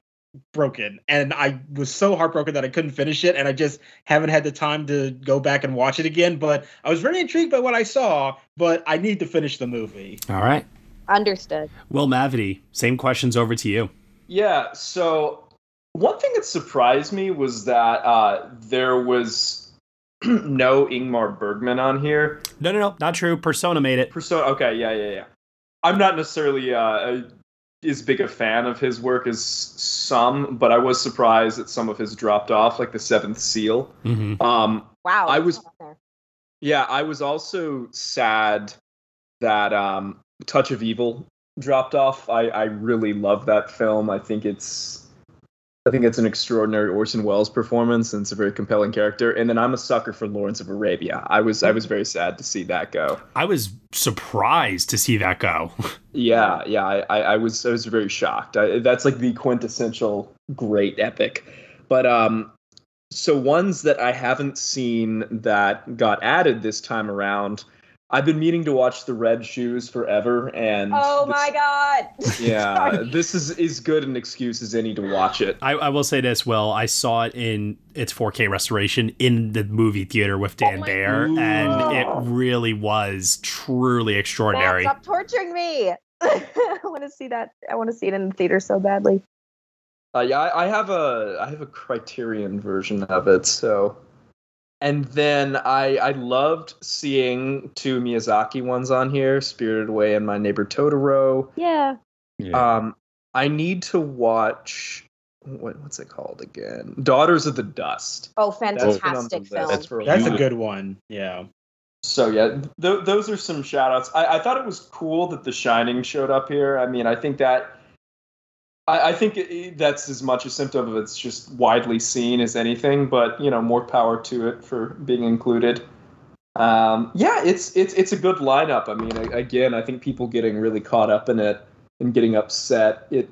broken, and I was so heartbroken that I couldn't finish it, and I just haven't had the time to go back and watch it again. But I was very intrigued by what I saw, but I need to finish the movie. All right. Understood. Well, Mavity, same questions over to you. Yeah, so one thing that surprised me was that uh, there was *clears throat* no Ingmar Bergman on here. No, no, no, not true. Persona made it. Persona. Okay, yeah, yeah, yeah. I'm not necessarily uh, as big a fan of his work as some, but I was surprised that some of his dropped off, like the Seventh Seal. Mm-hmm. Um, wow, I was. Yeah, I was also sad that um, Touch of Evil dropped off. I, I really love that film. I think it's I think it's an extraordinary Orson Welles performance and it's a very compelling character. And then I'm a sucker for Lawrence of Arabia. I was I was very sad to see that go. I was surprised to see that go. *laughs* yeah, yeah, I, I, I was I was very shocked. I, that's like the quintessential great epic. But um so ones that I haven't seen that got added this time around I've been meaning to watch the Red Shoes forever, and oh this, my god! *laughs* yeah, this is as good an excuse as any to watch it. I, I, will say this: Well, I saw it in its 4K restoration in the movie theater with Dan oh Bayer, God. and it really was truly extraordinary. Matt, stop torturing me! *laughs* I want to see that. I want to see it in the theater so badly. Uh, yeah, I, I have a I have a Criterion version of it, so and then I I loved seeing two Miyazaki ones on here, Spirited Away and My Neighbor Totoro. Yeah. yeah. Um, I need to watch what what's it called again? Daughters of the Dust. Oh, fantastic film. That's, That's a good one. Yeah. So yeah, th- those are some shout outs. I-, I thought it was cool that The Shining showed up here. I mean, I think that I, I think it, that's as much a symptom of it's just widely seen as anything, but you know, more power to it for being included. Um, yeah, it's it's it's a good lineup. I mean, again, I think people getting really caught up in it and getting upset. It,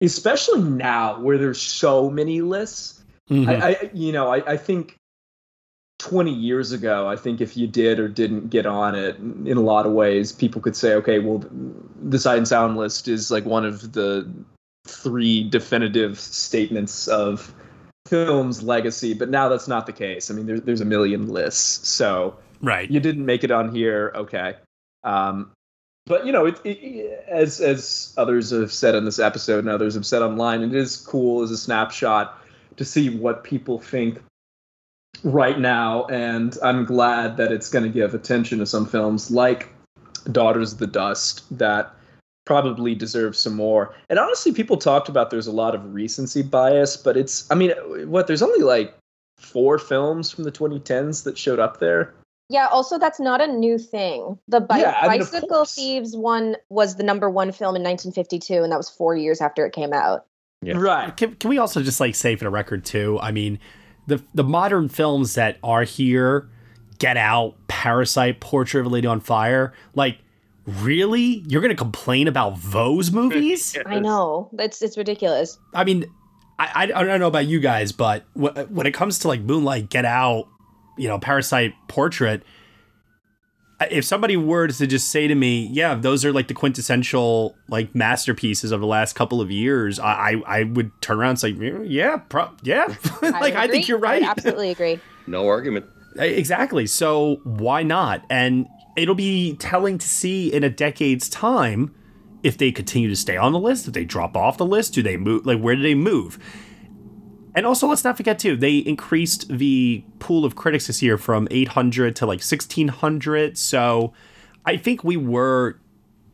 especially now where there's so many lists. Mm-hmm. I, I, you know, I, I think 20 years ago, I think if you did or didn't get on it, in a lot of ways, people could say, okay, well, the Sight and Sound list is like one of the three definitive statements of film's legacy, but now that's not the case. I mean, there's there's a million lists, so right, you didn't make it on here, okay. Um, but you know, it, it, as as others have said in this episode and others have said online, it is cool as a snapshot to see what people think right now, and I'm glad that it's going to give attention to some films like Daughters of the Dust that probably deserves some more. And honestly, people talked about there's a lot of recency bias, but it's I mean, what there's only like four films from the 2010s that showed up there. Yeah, also that's not a new thing. The bi- yeah, I mean, Bicycle Thieves one was the number one film in 1952 and that was 4 years after it came out. Yeah. Right. Can, can we also just like say for the record too? I mean, the the modern films that are here, Get Out, Parasite, Portrait of a Lady on Fire, like really? You're gonna complain about those movies? *laughs* I know. It's it's ridiculous. I mean I, I don't know about you guys but when it comes to like moonlight get out you know parasite portrait if somebody were to just say to me yeah those are like the quintessential like masterpieces of the last couple of years i i, I would turn around and say yeah pro- yeah. *laughs* Like I, I think you're right. I absolutely agree. No argument. *laughs* Exactly. So why not? And it'll be telling to see in a decade's time if they continue to stay on the list, if they drop off the list, do they move? Like, where do they move? And also, let's not forget too, they increased the pool of critics this year from 800 to like 1600. So I think we were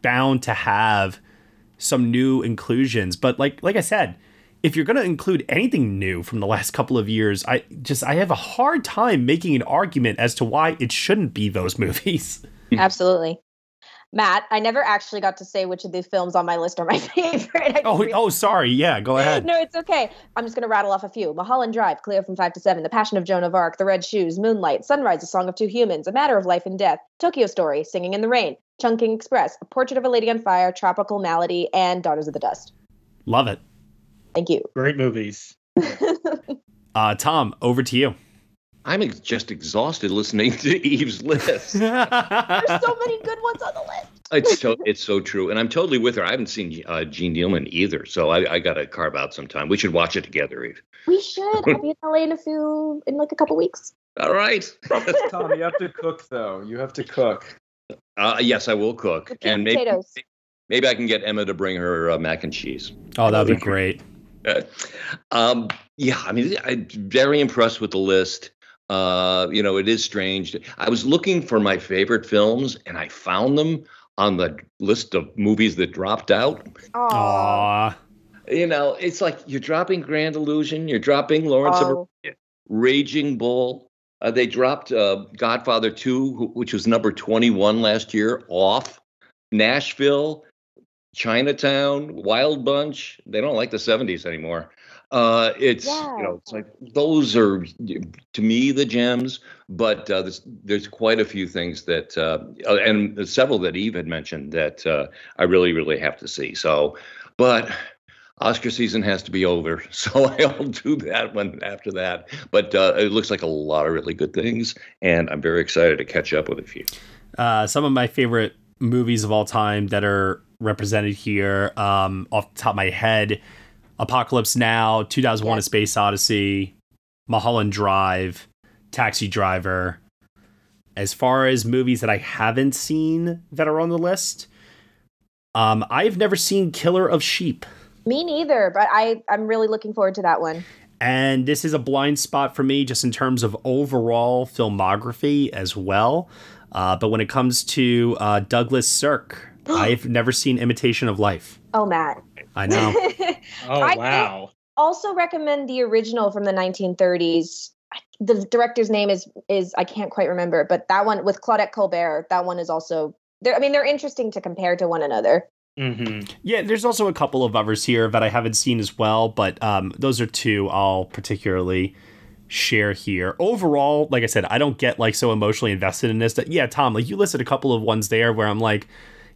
bound to have some new inclusions. But like like I said, if you're going to include anything new from the last couple of years, I just I have a hard time making an argument as to why it shouldn't be those *laughs* movies. Absolutely. Matt, I never actually got to say which of the films on my list are my *laughs* favorite. oh, oh, sorry. Yeah, go ahead. no, it's okay. I'm just going to rattle off a few. Mulholland Drive, Cléo from 5 to 7, The Passion of Joan of Arc, The Red Shoes, Moonlight, Sunrise, A Song of Two Humans, A Matter of Life and Death, Tokyo Story, Singing in the Rain, Chungking Express, A Portrait of a Lady on Fire, Tropical Malady, and Daughters of the Dust. Love it. Thank you. Great movies. *laughs* Uh, Tom, over to you. I'm ex- just exhausted listening to *laughs* Eve's list. There's so many good ones on the list. *laughs* It's so it's so true, and I'm totally with her. I haven't seen uh, Jeanne Dielman either, so I, I got to carve out some time. We should watch it together, Eve. We should. I'll be in LA in a few, in like a couple weeks. All right. Tom, you have to cook though. You have to cook. Uh, yes, I will cook, and maybe potatoes. maybe I can get Emma to bring her uh, mac and cheese. Oh, that'd be great. Um, yeah, I mean, I'm very impressed with the list. Uh, you know, it is strange. I was looking for my favorite films, and I found them on the list of movies that dropped out. Aw. You know, it's like you're dropping Grand Illusion, you're dropping Lawrence Oh. of Raging Bull. Uh, they dropped uh, Godfather 2, which was number 21 last year, off. Nashville, Chinatown, Wild Bunch. They don't like the 70s anymore. Uh, it's you know, it's like those are to me the gems, but uh, there's there's quite a few things that uh, uh, and several that Eve had mentioned that uh, I really really have to see. So, but Oscar season has to be over, *laughs* so I'll do that one after that. But uh, it looks like a lot of really good things, and I'm very excited to catch up with a few. Uh, some of my favorite movies of all time that are represented here, um, off the top of my head, Apocalypse Now, 2001: A Space Odyssey, Mulholland Drive, Taxi Driver. As far as movies that I haven't seen that are on the list, um, I've never seen Killer of Sheep. Me neither, but I I'm really looking forward to that one. And this is a blind spot for me just in terms of overall filmography as well. Uh, but when it comes to uh, Douglas Sirk, *gasps* I've never seen Imitation of Life. Oh, Matt. I know. *laughs* Oh I- wow. Also recommend the original from the 1930s. The director's name is is I can't quite remember, but that one with Claudette Colbert. That one is also. They're, I mean, they're interesting to compare to one another. Mm-hmm. Yeah, there's also a couple of others here that I haven't seen as well, but um, those are two I'll particularly share here. Overall, like I said, I don't get like so emotionally invested in this. That yeah, Tom, like you listed a couple of ones there where I'm like,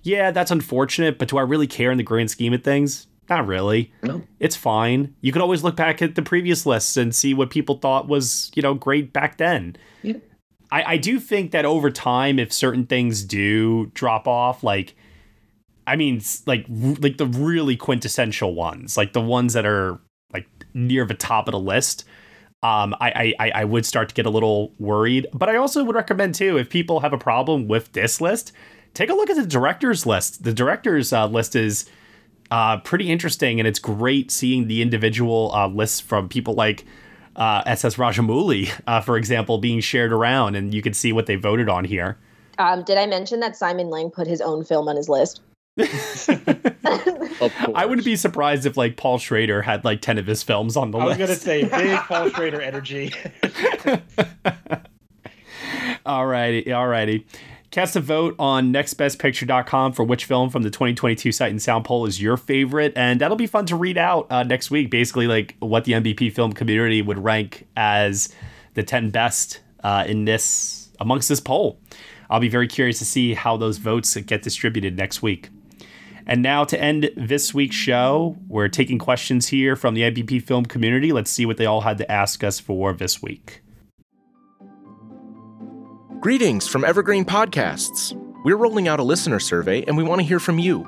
yeah, that's unfortunate, but do I really care in the grand scheme of things? Not really. No. It's fine. You could always look back at the previous lists and see what people thought was, you know, great back then. Yeah. I, I do think that over time, if certain things do drop off, like I mean, like like the really quintessential ones, like the ones that are like near the top of the list. Um, I, I I- would start to get a little worried, but I also would recommend too if people have a problem with this list, take a look at the directors list. The directors uh, list is uh, pretty interesting, and it's great seeing the individual uh, lists from people like uh, SS Rajamouli, *laughs* uh, for example, being shared around, and you can see what they voted on here. Um, did I mention that Simon Lang put his own film on his list? I wouldn't be surprised if like Paul Schrader had like ten of his films on the list. I was list. gonna say big *laughs* Paul Schrader energy. *laughs* Alrighty, alrighty. Cast a vote on nextbestpicture.com for which film from the 2022 Sight and Sound poll is your favorite, and that'll be fun to read out uh, next week. Basically, like what the NBP film community would rank as the 10 best uh, in this amongst this poll. I'll be very curious to see how those votes get distributed next week. And now to end this week's show, we're taking questions here from the NBP film community. Let's see what they all had to ask us for this week. Greetings from Evergreen Podcasts. We're rolling out a listener survey and we want to hear from you.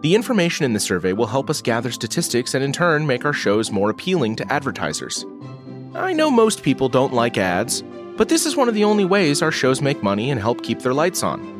The information in the survey will help us gather statistics and in turn make our shows more appealing to advertisers. I know most people don't like ads, but this is one of the only ways our shows make money and help keep their lights on.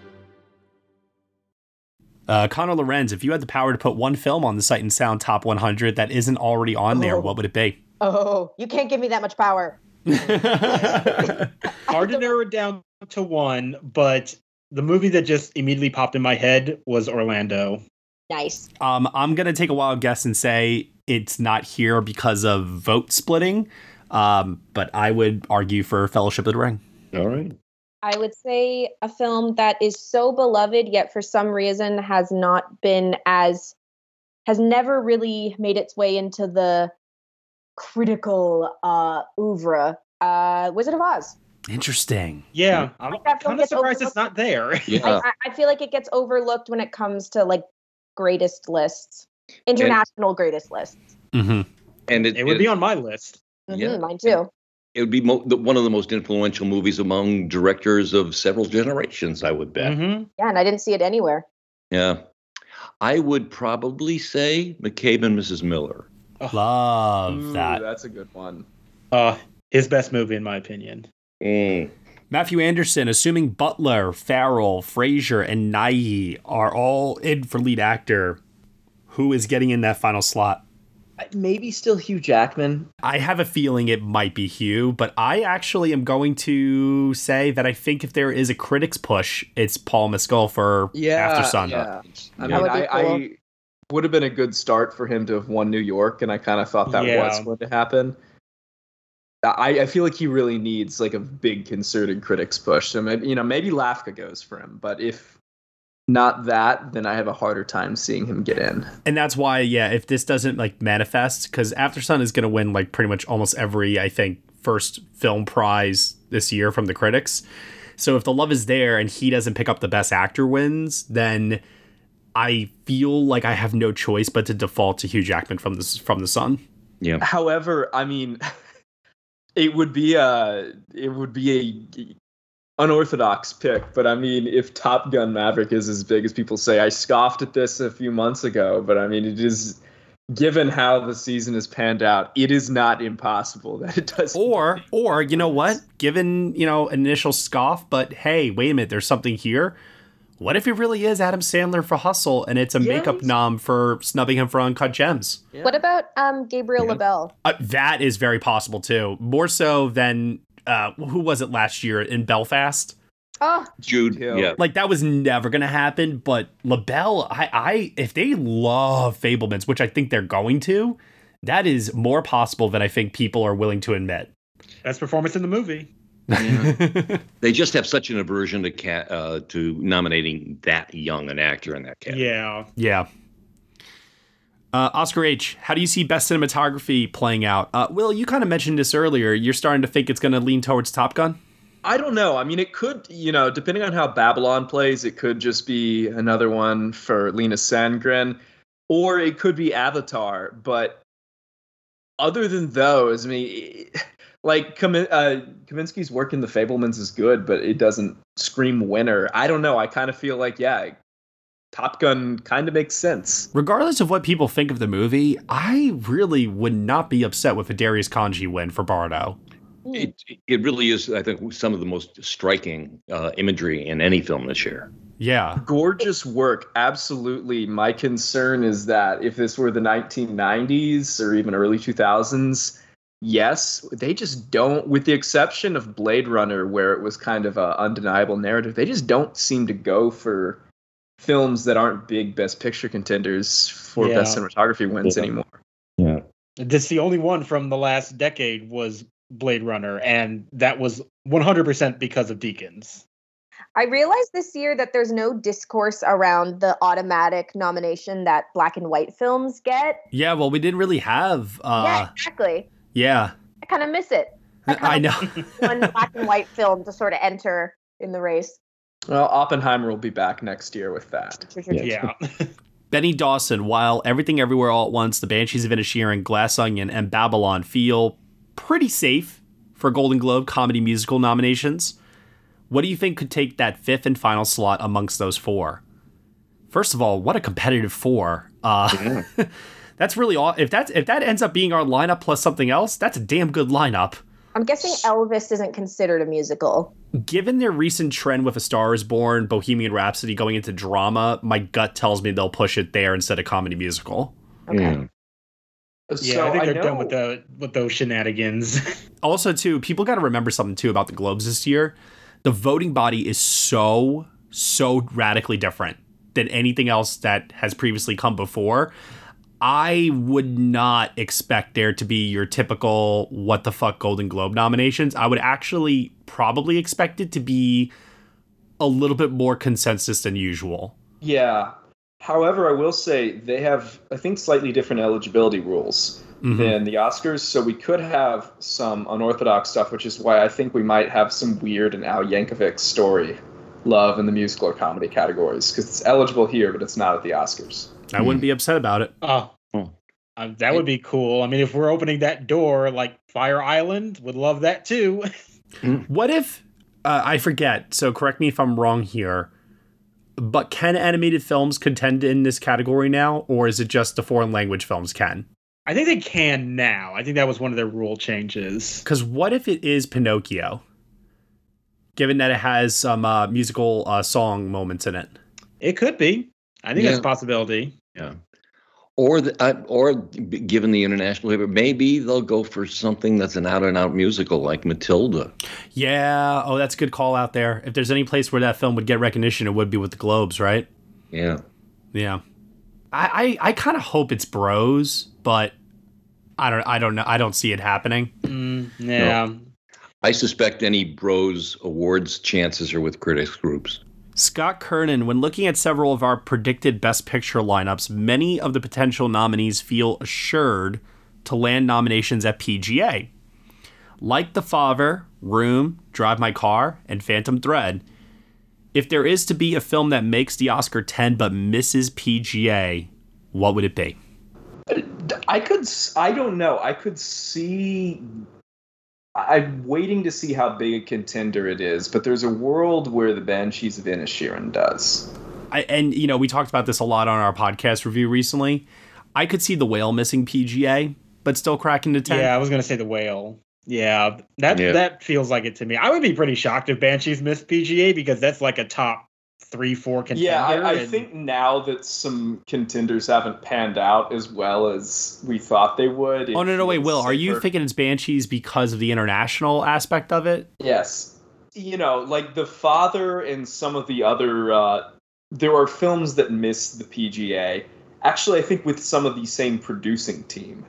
Uh, Connor Lorenz, if you had the power to put one film on the Sight and Sound Top 100 that isn't already on there, Oh. what would it be? Oh, you can't give me that much power. *laughs* Hard to *laughs* narrow it down to one, but the movie that just immediately popped in my head was Orlando. Nice. Um, I'm gonna take a wild guess and say it's not here because of vote splitting. Um, but I would argue for Fellowship of the Ring. All right. I would say a film that is so beloved, yet for some reason has not been as, has never really made its way into the critical uh, oeuvre. Uh, Wizard of Oz. Interesting. Yeah, I'm that film kind of gets surprised it's not there. *laughs* I, I- I feel like it gets overlooked when it comes to like greatest lists, international greatest lists. Mm-hmm. And it, It would be on my list. Yeah. Mhm, Mine too. It would be mo- the, one of the most influential movies among directors of several generations, I would bet. Mm-hmm. Yeah, and I didn't see it anywhere. Yeah. I would probably say McCabe and Mrs. Miller. Love Ooh, that. That's a good one. Uh, his best movie, in my opinion. Matthew Anderson, assuming Butler, Farrell, Fraser, and Nighy are all in for lead actor, who is getting in that final slot? Maybe still Hugh Jackman. I have a feeling it might be Hugh, but I actually am going to say that I think if there is a critics push, it's Paul Mescal for Yeah, Aftersun. yeah. I That mean, would I. I would have been a good start for him to have won New York, and I kind of thought that Yeah. was going to happen. I, I feel like he really needs like a big concerted critics push. So maybe you know maybe LAFCA goes for him, but if not that, then I have a harder time seeing him get in. And that's why, yeah, if this doesn't like manifest, because Aftersun is going to win like pretty much almost every, I think, first film prize this year from the critics. So if the love is there and he doesn't pick up the best actor wins, then I feel like I have no choice but to default to Hugh Jackman from this from the Sun. Yeah. However, I mean, *laughs* it would be a it would be a unorthodox pick, but I mean, if Top Gun Maverick is as big as people say, I scoffed at this a few months ago, but I mean, it is given how the season has panned out, it is not impossible that it does. Or or you know what? Given, you know, initial scoff, but hey, wait a minute, there's something here. What if it really is Adam Sandler for Hustle and it's a makeup nom for snubbing him for Uncut Gems? What about um, Gabriel LaBelle? Uh, that is very possible too. More so than uh, who was it last year in Belfast? Oh, Jude. Yeah. Like that was never gonna happen. But LaBelle, I, I, if they love Fabelmans, which I think they're going to, that is more possible than I think people are willing to admit. Best performance in the movie. They just have such an aversion to ca- uh, to nominating that young an actor in that category. Yeah. Yeah. Uh, Oscar H, how do you see best cinematography playing out? Uh, Will, you kind of mentioned this earlier. You're starting to think it's going to lean towards Top Gun. I don't know. I mean, it could, you know, depending on how Babylon plays, it could just be another one for Linus Sandgren, or it could be Avatar. But other than those, I mean, *laughs* like Kamin- uh, Kaminski's work in The Fabelmans is good, but it doesn't scream winner. I don't know. I kind of feel like, yeah, Top Gun kind of makes sense. Regardless of what people think of the movie, I really would not be upset with a Darius Khondji win for Bardo. It, it really is, I think, some of the most striking uh, imagery in any film this year. Yeah. Gorgeous work. Absolutely. My concern is that if this were the 1990s or even early 2000s, yes, they just don't, with the exception of Blade Runner, where it was kind of a undeniable narrative, they just don't seem to go for films that aren't big Best Picture contenders for Yeah. Best Cinematography wins Yeah. anymore. Yeah. This the only one from the last decade was Blade Runner, and that was 100% because of Deakins. I realized this year that there's no discourse around the automatic nomination that black and white films get. Yeah, well, we didn't really have. yeah, Uh, exactly. yeah. I kind of miss it. I *laughs* know. One black and white film to sort of enter in the race. Well, Oppenheimer will be back next year with that. Yeah. *laughs* Benny Dawson, while Everything Everywhere All at Once, The Banshees of Inisherin, Glass Onion, and Babylon feel pretty safe for Golden Globe comedy musical nominations, what do you think could take that fifth and final slot amongst those four? First of all, what a competitive four. Uh, *laughs* that's really all. If that's if that ends up being our lineup plus something else, that's a damn good lineup. I'm guessing Elvis isn't considered a musical. Given their recent trend with A Star Is Born, Bohemian Rhapsody going into drama, my gut tells me they'll push it there instead of comedy musical. Okay. Yeah, So I think I they're done with the with those shenanigans. *laughs* Also, too, people got to remember something too about the Globes this year. The voting body is so so radically different than anything else that has previously come before. I would not expect there to be your typical what the fuck Golden Globe nominations. I would actually probably expect it to be a little bit more consensus than usual. Yeah. However, I will say they have, I think, slightly different eligibility rules Mhm. than the Oscars. So we could have some unorthodox stuff, which is why I think we might have some weird and Al Yankovic story love in the musical or comedy categories because it's eligible here, but it's not at the Oscars. I wouldn't be upset about it. Oh, uh, that would be cool. I mean, if we're opening that door, like Fire Island, would love that too. *laughs* What if uh, I forget? So correct me if I'm wrong here. But can animated films contend in this category now, or is it just the foreign language films can? I think they can now. I think that was one of their rule changes. Because what if it is Pinocchio? Given that it has some uh, musical uh, song moments in it. It could be. I think Yeah. that's a possibility. Yeah. Or the, uh, or given the international labor, maybe they'll go for something that's an out and out musical like Matilda. Yeah. Oh, that's a good call out there. If there's any place where that film would get recognition, it would be with the Globes, right? Yeah. Yeah. I I, I kind of hope it's Bros, but I don't I don't know. I don't see it happening. Mm, yeah. I suspect any Bros Awards chances are with critics groups. Scott Kernan, when looking at several of our predicted Best Picture lineups, many of the potential nominees feel assured to land nominations at PGA. Like The Father, Room, Drive My Car, and Phantom Thread, if there is to be a film that makes the Oscar 10 but misses PGA, what would it be? I could, I don't know. I could see. I'm waiting to see how big a contender it is, but there's a world where the Banshees of Inisherin does. I, and you know, we talked about this a lot on our podcast review recently. I could see The Whale missing PGA, but still cracking the 10. Yeah, I was gonna say the whale. Yeah, that Yeah. that feels like it to me. I would be pretty shocked if Banshees missed PGA because that's like a top three, four contender. Yeah, I, I and- think now that some contenders haven't panned out as well as we thought they would. Oh no, no, wait, feels Will, are you thinking it's Banshees because of the international aspect of it? Yes. You know, like The Father and some of the other. Uh, there are films that miss the PGA. Actually, I think with some of the same producing team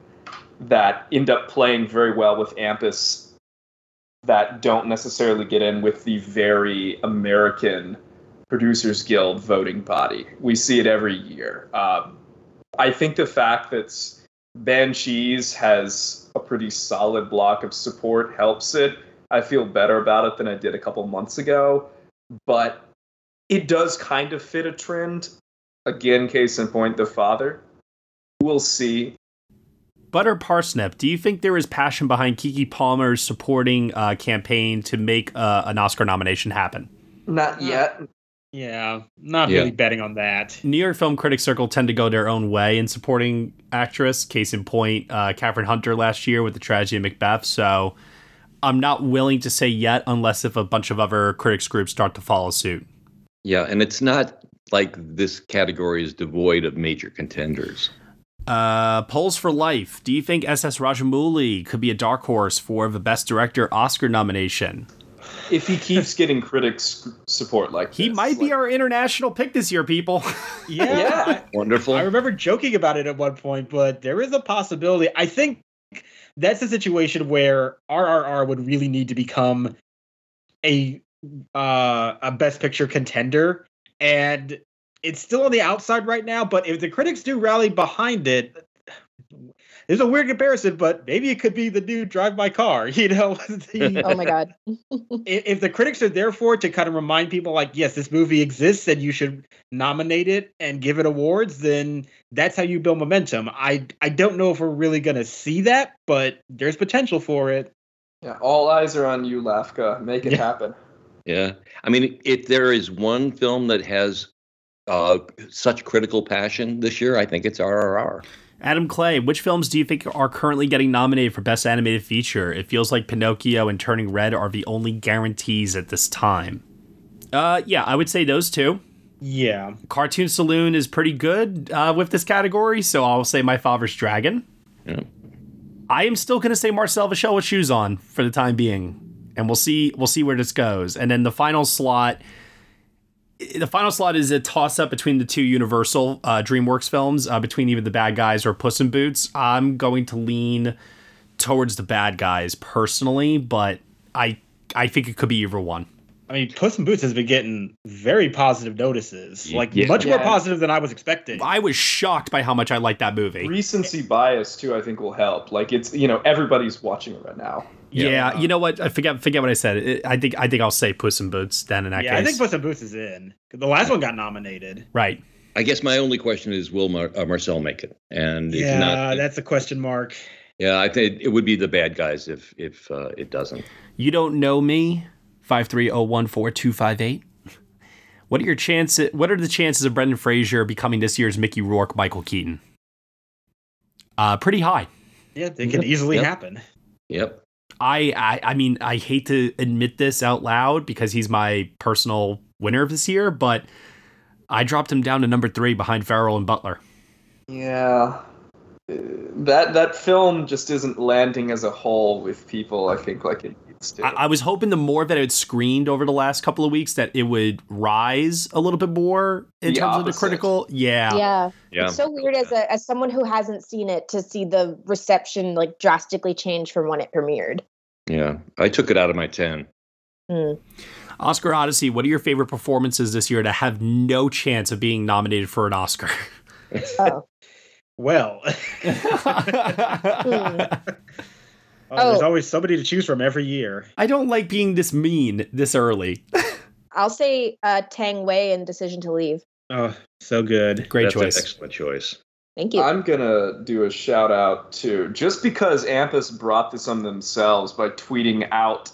that end up playing very well with AMPAS that don't necessarily get in with the very American Producers Guild voting body. We see it every year. Um, I think the fact that Banshees has a pretty solid block of support helps it. I feel better about it than I did a couple months ago, but it does kind of fit a trend. Again, case in point, The Father. We'll see. Butter Parsnip, do you think there is passion behind Keke Palmer's supporting uh, campaign to make uh, an Oscar nomination happen? Not yet. Yeah, not Yeah. really betting on that. New York Film Critics Circle tend to go their own way in supporting actress. Case in point, uh, Kathryn Hunter last year with the tragedy of Macbeth. So I'm not willing to say yet, unless if a bunch of other critics groups start to follow suit. Yeah, and it's not like this category is devoid of major contenders. Uh, polls for life. Do you think SS Rajamouli could be a dark horse for the Best Director Oscar nomination? If he keeps *laughs* getting critics support like He might be our international pick this year, people. *laughs* Yeah, I- *laughs* Wonderful. I remember joking about it at one point, but there is a possibility. I think that's a situation where RRR would really need to become a uh, a best picture contender, and it's still on the outside right now. But if the critics do rally behind it, there's a weird comparison, but maybe it could be the new Drive My Car. *laughs* You know, The- *laughs* oh my god. *laughs* if, if the critics are there for it to kind of remind people like yes this movie exists and you should nominate it and give it awards then that's how you build momentum i i don't know if we're really going to see that but there's potential for it Yeah, all eyes are on you, LAFCA. Make it happen. Yeah, I mean, if there is one film that has uh, such critical passion this year, I think it's RRR. Adam Clay, which films do you think are currently getting nominated for Best Animated Feature? It feels like Pinocchio and Turning Red are the only guarantees at this time. Uh, yeah, I would say those two. Yeah. Cartoon Saloon is pretty good uh, with this category, so I'll say My Father's Dragon. Yeah. I am still gonna say Marcel the Shell with shoes on for the time being, and we'll see we'll see where this goes. And then the final slot, the final slot is a toss up between the two Universal uh, DreamWorks films, uh, between even the Bad Guys or Puss in Boots. I'm going to lean towards the Bad Guys personally, but I I think it could be either one. I mean, Puss in Boots has been getting very positive notices, like Yeah. much more positive than I was expecting. I was shocked by how much I liked that movie. Recency bias too, I think, will help. Like it's you know everybody's watching it right now. Yeah, you know what? I forget forget what I said. It- I think I think I'll say Puss in Boots then in that Yeah, I think Puss in Boots is in. The last one got nominated. right. I guess my only question is, will Mar- uh, Marcel make it? And if Yeah, not, that's a question mark. yeah, I think it would be the bad guys if if uh, it doesn't. You don't know me. Five three zero one four two five eight. What are your chances? What are the chances of Brendan Fraser becoming this year's Mickey Rourke, Michael Keaton? Uh, pretty high. Yeah, they can easily Yep. happen. Yep. I, I I mean I hate to admit this out loud because he's my personal winner of this year, but I dropped him down to number three behind Farrell and Butler. Yeah. That that film just isn't landing as a whole with people. I think like it. I, I was hoping the more that it had screened over the last couple of weeks that it would rise a little bit more in The terms of the critical. Yeah. Yeah. Yeah. It's so weird as a as someone who hasn't seen it to see the reception like drastically change from when it premiered. Yeah, I took it out of my ten. Hmm. Oscar Odyssey, what are your favorite performances this year to have no chance of being nominated for an Oscar? Oh. *laughs* Well, *laughs* Hmm. Oh, there's Oh. always somebody to choose from every year. I don't like being this mean this early. *laughs* I'll say uh, Tang Wei and Decision to Leave. Oh, so good. Great That's choice. an excellent choice. Thank you. I'm gonna do a shout out to just because AMPAS brought this on themselves by tweeting out,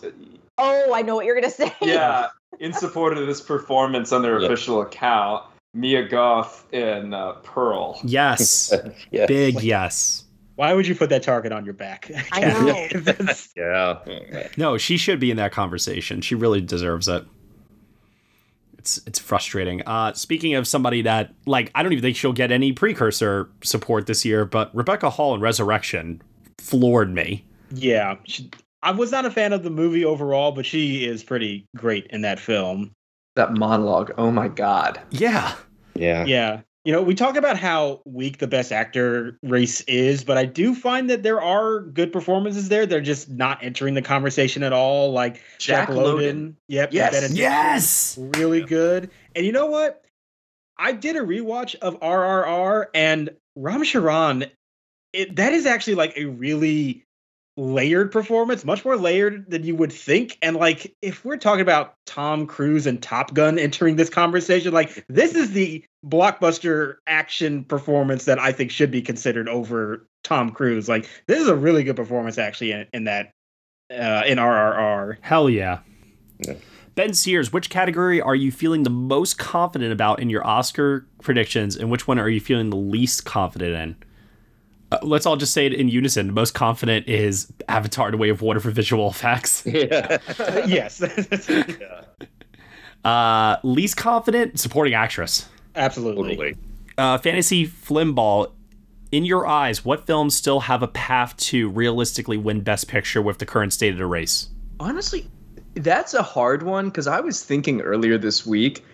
oh, I know what you're gonna say. yeah, *laughs* in support of this performance on their Yep. official account, Mia Goth and uh, Pearl. Yes. *laughs* Yes. Big yes. Why would you put that target on your back? *laughs* I know. *laughs* *laughs* Yeah. No, she should be in that conversation. She really deserves it. It's it's frustrating. Uh speaking of somebody that like I don't even think she'll get any precursor support this year, but Rebecca Hall in Resurrection floored me. yeah, she, I was not a fan of the movie overall, but she is pretty great in that film. That monologue, oh my god. Yeah. Yeah. Yeah. You know, we talk about how weak the best actor race is, but I do find that there are good performances there. They're just not entering the conversation at all. Like Jack, Jack Loden. Lowden. Yep. Yes. Benedict Yes. really good. And you know what? I did a rewatch of RRR and Ram Charan. It that is actually like a really layered performance, much more layered than you would think. And like if we're talking about Tom Cruise and Top Gun entering this conversation, like this is the blockbuster action performance that I think should be considered over Tom Cruise. Like this is a really good performance actually in, in that uh, in RRR. Hell yeah. Yeah. Ben Sears, which category are you feeling the most confident about in your Oscar predictions, and which one are you feeling the least confident in? Uh, let's all just say it in unison. The most confident is Avatar: The Way of Water for visual effects. *laughs* Yeah. *laughs* yes. *laughs* Uh, least confident, supporting actress. Absolutely. Totally. Uh, fantasy flimball. In your eyes, what films still have a path to realistically win Best Picture with the current state of the race? Honestly, that's a hard one because I was thinking earlier this week.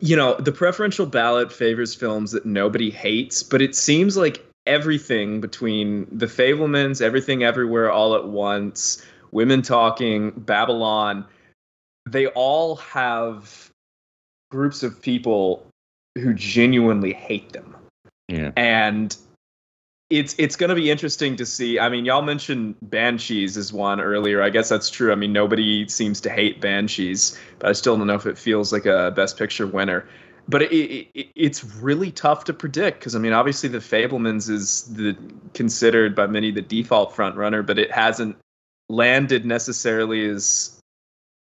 You know, the preferential ballot favors films that nobody hates, but it seems like everything between The Fabelmans, Everything Everywhere All at Once, Women Talking, Babylon, they all have groups of people who genuinely hate them Yeah. and it's it's going to be interesting to see. I mean, y'all mentioned Banshees as one earlier. I guess that's true. I mean, nobody seems to hate Banshees, but I still don't know if it feels like a Best Picture winner. But it, it, it it's really tough to predict because I mean, obviously, The Fabelmans is the considered by many the default front runner, but it hasn't landed necessarily as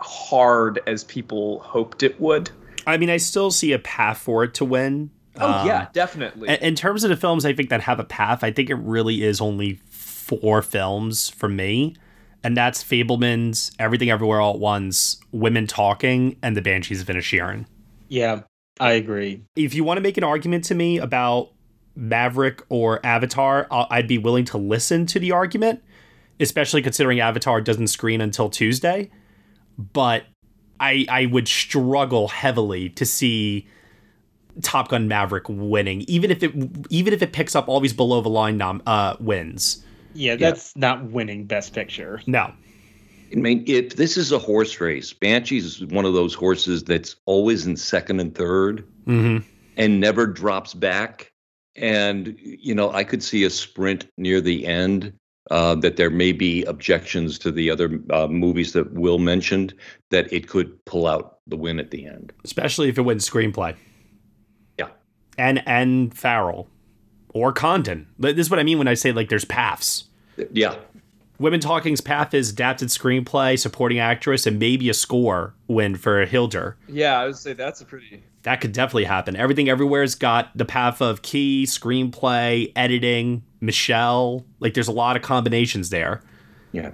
hard as people hoped it would. I mean, I still see a path for it to win. Oh Um, yeah, definitely. In in terms of the films, I think that have a path. I think it really is only four films for me, and that's Fabelman's, Everything Everywhere All at Once, Women Talking, and The Banshees of Inisherin. Yeah, I agree. If you want to make an argument to me about Maverick or Avatar, I'd be willing to listen to the argument, especially considering Avatar doesn't screen until Tuesday. But I I would struggle heavily to see Top Gun Maverick winning, even if it even if it picks up all these below the line nom, uh, wins. Yeah, that's not winning Best Picture. No. I mean, if this is a horse race, Banshees is one of those horses that's always in second and 3rd Mm-hmm. and never drops back. And, you know, I could see a sprint near the end uh, that there may be objections to the other uh, movies that Will mentioned that it could pull out the win at the end. Especially if it wins screenplay. Yeah. And and Farrell or Condon. This is what I mean when I say like there's paths. Yeah. Women Talking's path is adapted screenplay, supporting actress, and maybe a score win for Hildur. Yeah, I would say that's a pretty. That could definitely happen. Everything Everywhere's got the path of Ke, screenplay, editing, Michelle. Like there's a lot of combinations there. Yeah.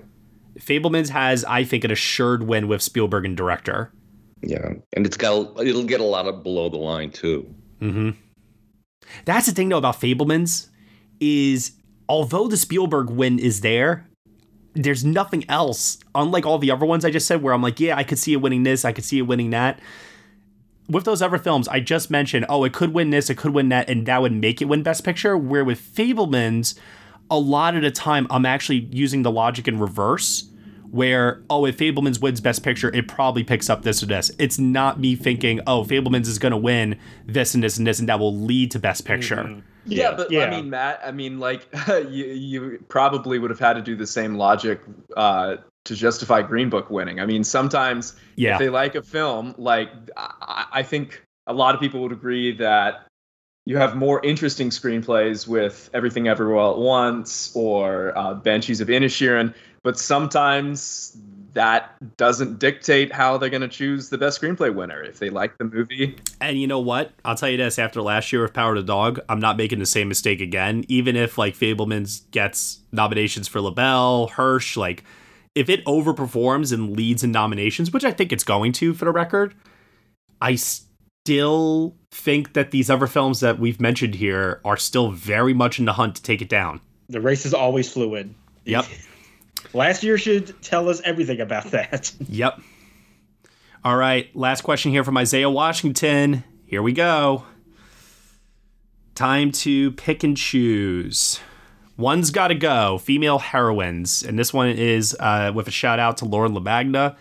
Fabelmans has, I think, an assured win with Spielberg and director. Yeah. And it's got, it'll get a lot of below the line too. Mm-hmm. That's the thing though about Fabelmans is although the Spielberg win is there, there's nothing else. Unlike all the other ones I just said, where I'm like, yeah, I could see it winning this, I could see it winning that. With those other films, I just mentioned, oh, it could win this, it could win that, and that would make it win Best Picture. Where with Fabelmans, a lot of the time, I'm actually using the logic in reverse. Where, oh, if Fabelmans wins Best Picture, it probably picks up this or this. It's not me thinking, oh, Fabelmans is going to win this and this and this, and that will lead to Best Picture. Mm-hmm. Yeah, but Yeah. I mean, Matt, I mean, like *laughs* you, you probably would have had to do the same logic uh, to justify Green Book winning. I mean, sometimes Yeah. if they like a film, like I, I think a lot of people would agree that you have more interesting screenplays with Everything Everywhere All at Once or uh, Banshees of Inisherin, but sometimes that doesn't dictate how they're going to choose the best screenplay winner. If they like the movie, And you know what? I'll tell you this: after last year with Power of the Dog, I'm not making the same mistake again. Even if like Fabelmans gets nominations for LaBelle, Hirsch, like if it overperforms and leads in nominations, which I think it's going to for the record, I still think that these other films that we've mentioned here are still very much in the hunt to take it down. The race is always fluid. Yep. *laughs* Last year should tell us everything about that. *laughs* Yep. All right, last question here from Isaiah Washington. Here we go. Time to pick and choose. One's got to go. Female heroines, and this one is uh, with a shout out to Lauren LaMagna.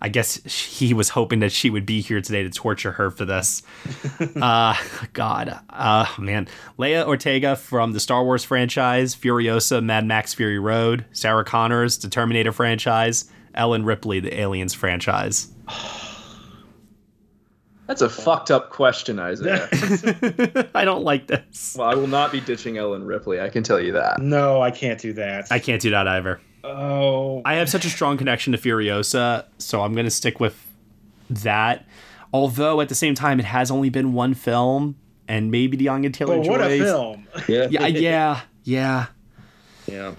I guess he was hoping that she would be here today to torture her for this. *laughs* uh, God, uh, man, Leia Organa from the Star Wars franchise, Furiosa, Mad Max Fury Road, Sarah Connors, the Terminator franchise, Ellen Ripley, the Aliens franchise. *sighs* that's a fucked up question, Isaiah. *laughs* I don't like this. well, I will not be ditching Ellen Ripley. I can tell you that. no, I can't do that. I can't do that either. Oh, I have such a strong connection to Furiosa, so I'm going to stick with that. Although at the same time, it has only been one film, and maybe the Anya Taylor but what a film! Yeah. Yeah, yeah, yeah. Yeah.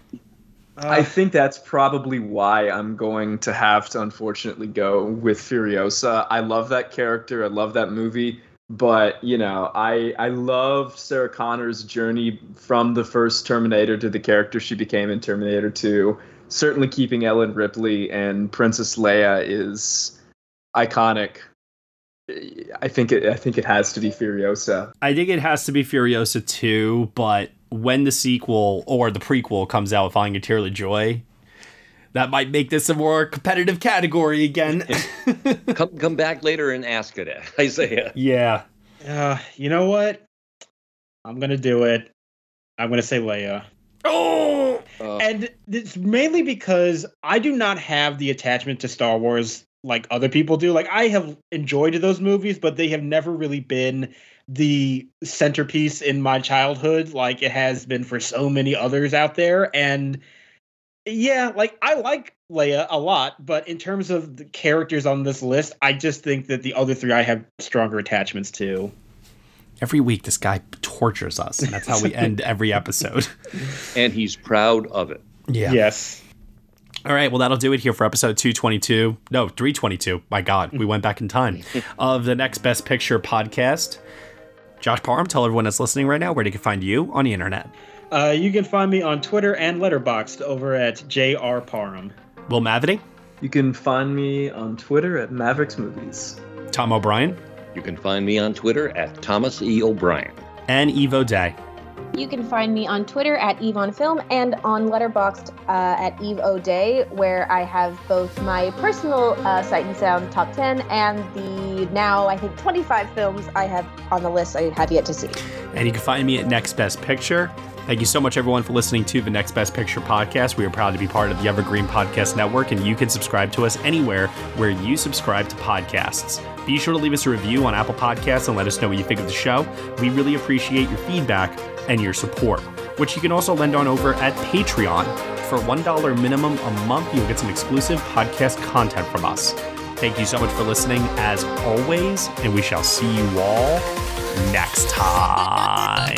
Uh, I think that's probably why I'm going to have to unfortunately go with Furiosa. I love that character. I love that movie. But you know, I I love Sarah Connor's journey from the first Terminator to the character she became in Terminator 2. Certainly, keeping Ellen Ripley and Princess Leia is iconic. I think it I think it has to be Furiosa. I think it has to be Furiosa too. but when the sequel or the prequel comes out with Anya Taylor Joy, that might make this a more competitive category again. *laughs* come come back later and ask it, *laughs* Isaiah. yeah. Uh, you know what? I'm gonna do it. I'm gonna say Leia. Oh, Uh, and it's mainly because I do not have the attachment to Star Wars like other people do. Like I have enjoyed those movies, but they have never really been the centerpiece in my childhood like it has been for so many others out there. And yeah, like I like Leia a lot, but in terms of the characters on this list, I just think that the other three I have stronger attachments to. Every week, this guy tortures us, and that's how we end every episode. *laughs* and he's proud of it. Yeah. Yes. All right, well, that'll do it here for episode 222. No, 322. My God, we went back in time *laughs* of the next Best Picture podcast. Josh Parham, tell everyone that's listening right now where they can find you on the internet. Uh, you can find me on Twitter and Letterboxd over at JR Parham. Will Mavity? You can find me on Twitter at Mavericks Movies. Tom O'Brien. You can find me on Twitter at Thomas E. O'Brien. And Eve O'Dea. You can find me on Twitter at Eve on Film and on Letterboxd uh, at Eve O'Dea, where I have both my personal uh, Sight and Sound top 10 and the now, I think, 25 films I have on the list I have yet to see. And you can find me at Next Best Picture. Thank you so much, everyone, for listening to the Next Best Picture podcast. We are proud to be part of the Evergreen Podcast Network, and you can subscribe to us anywhere where you subscribe to podcasts. Be sure to leave us a review on Apple Podcasts and let us know what you think of the show. We really appreciate your feedback and your support, which you can also lend on over at Patreon. For $1 minimum a month, you'll get some exclusive podcast content from us. Thank you so much for listening, as always, and we shall see you all next time.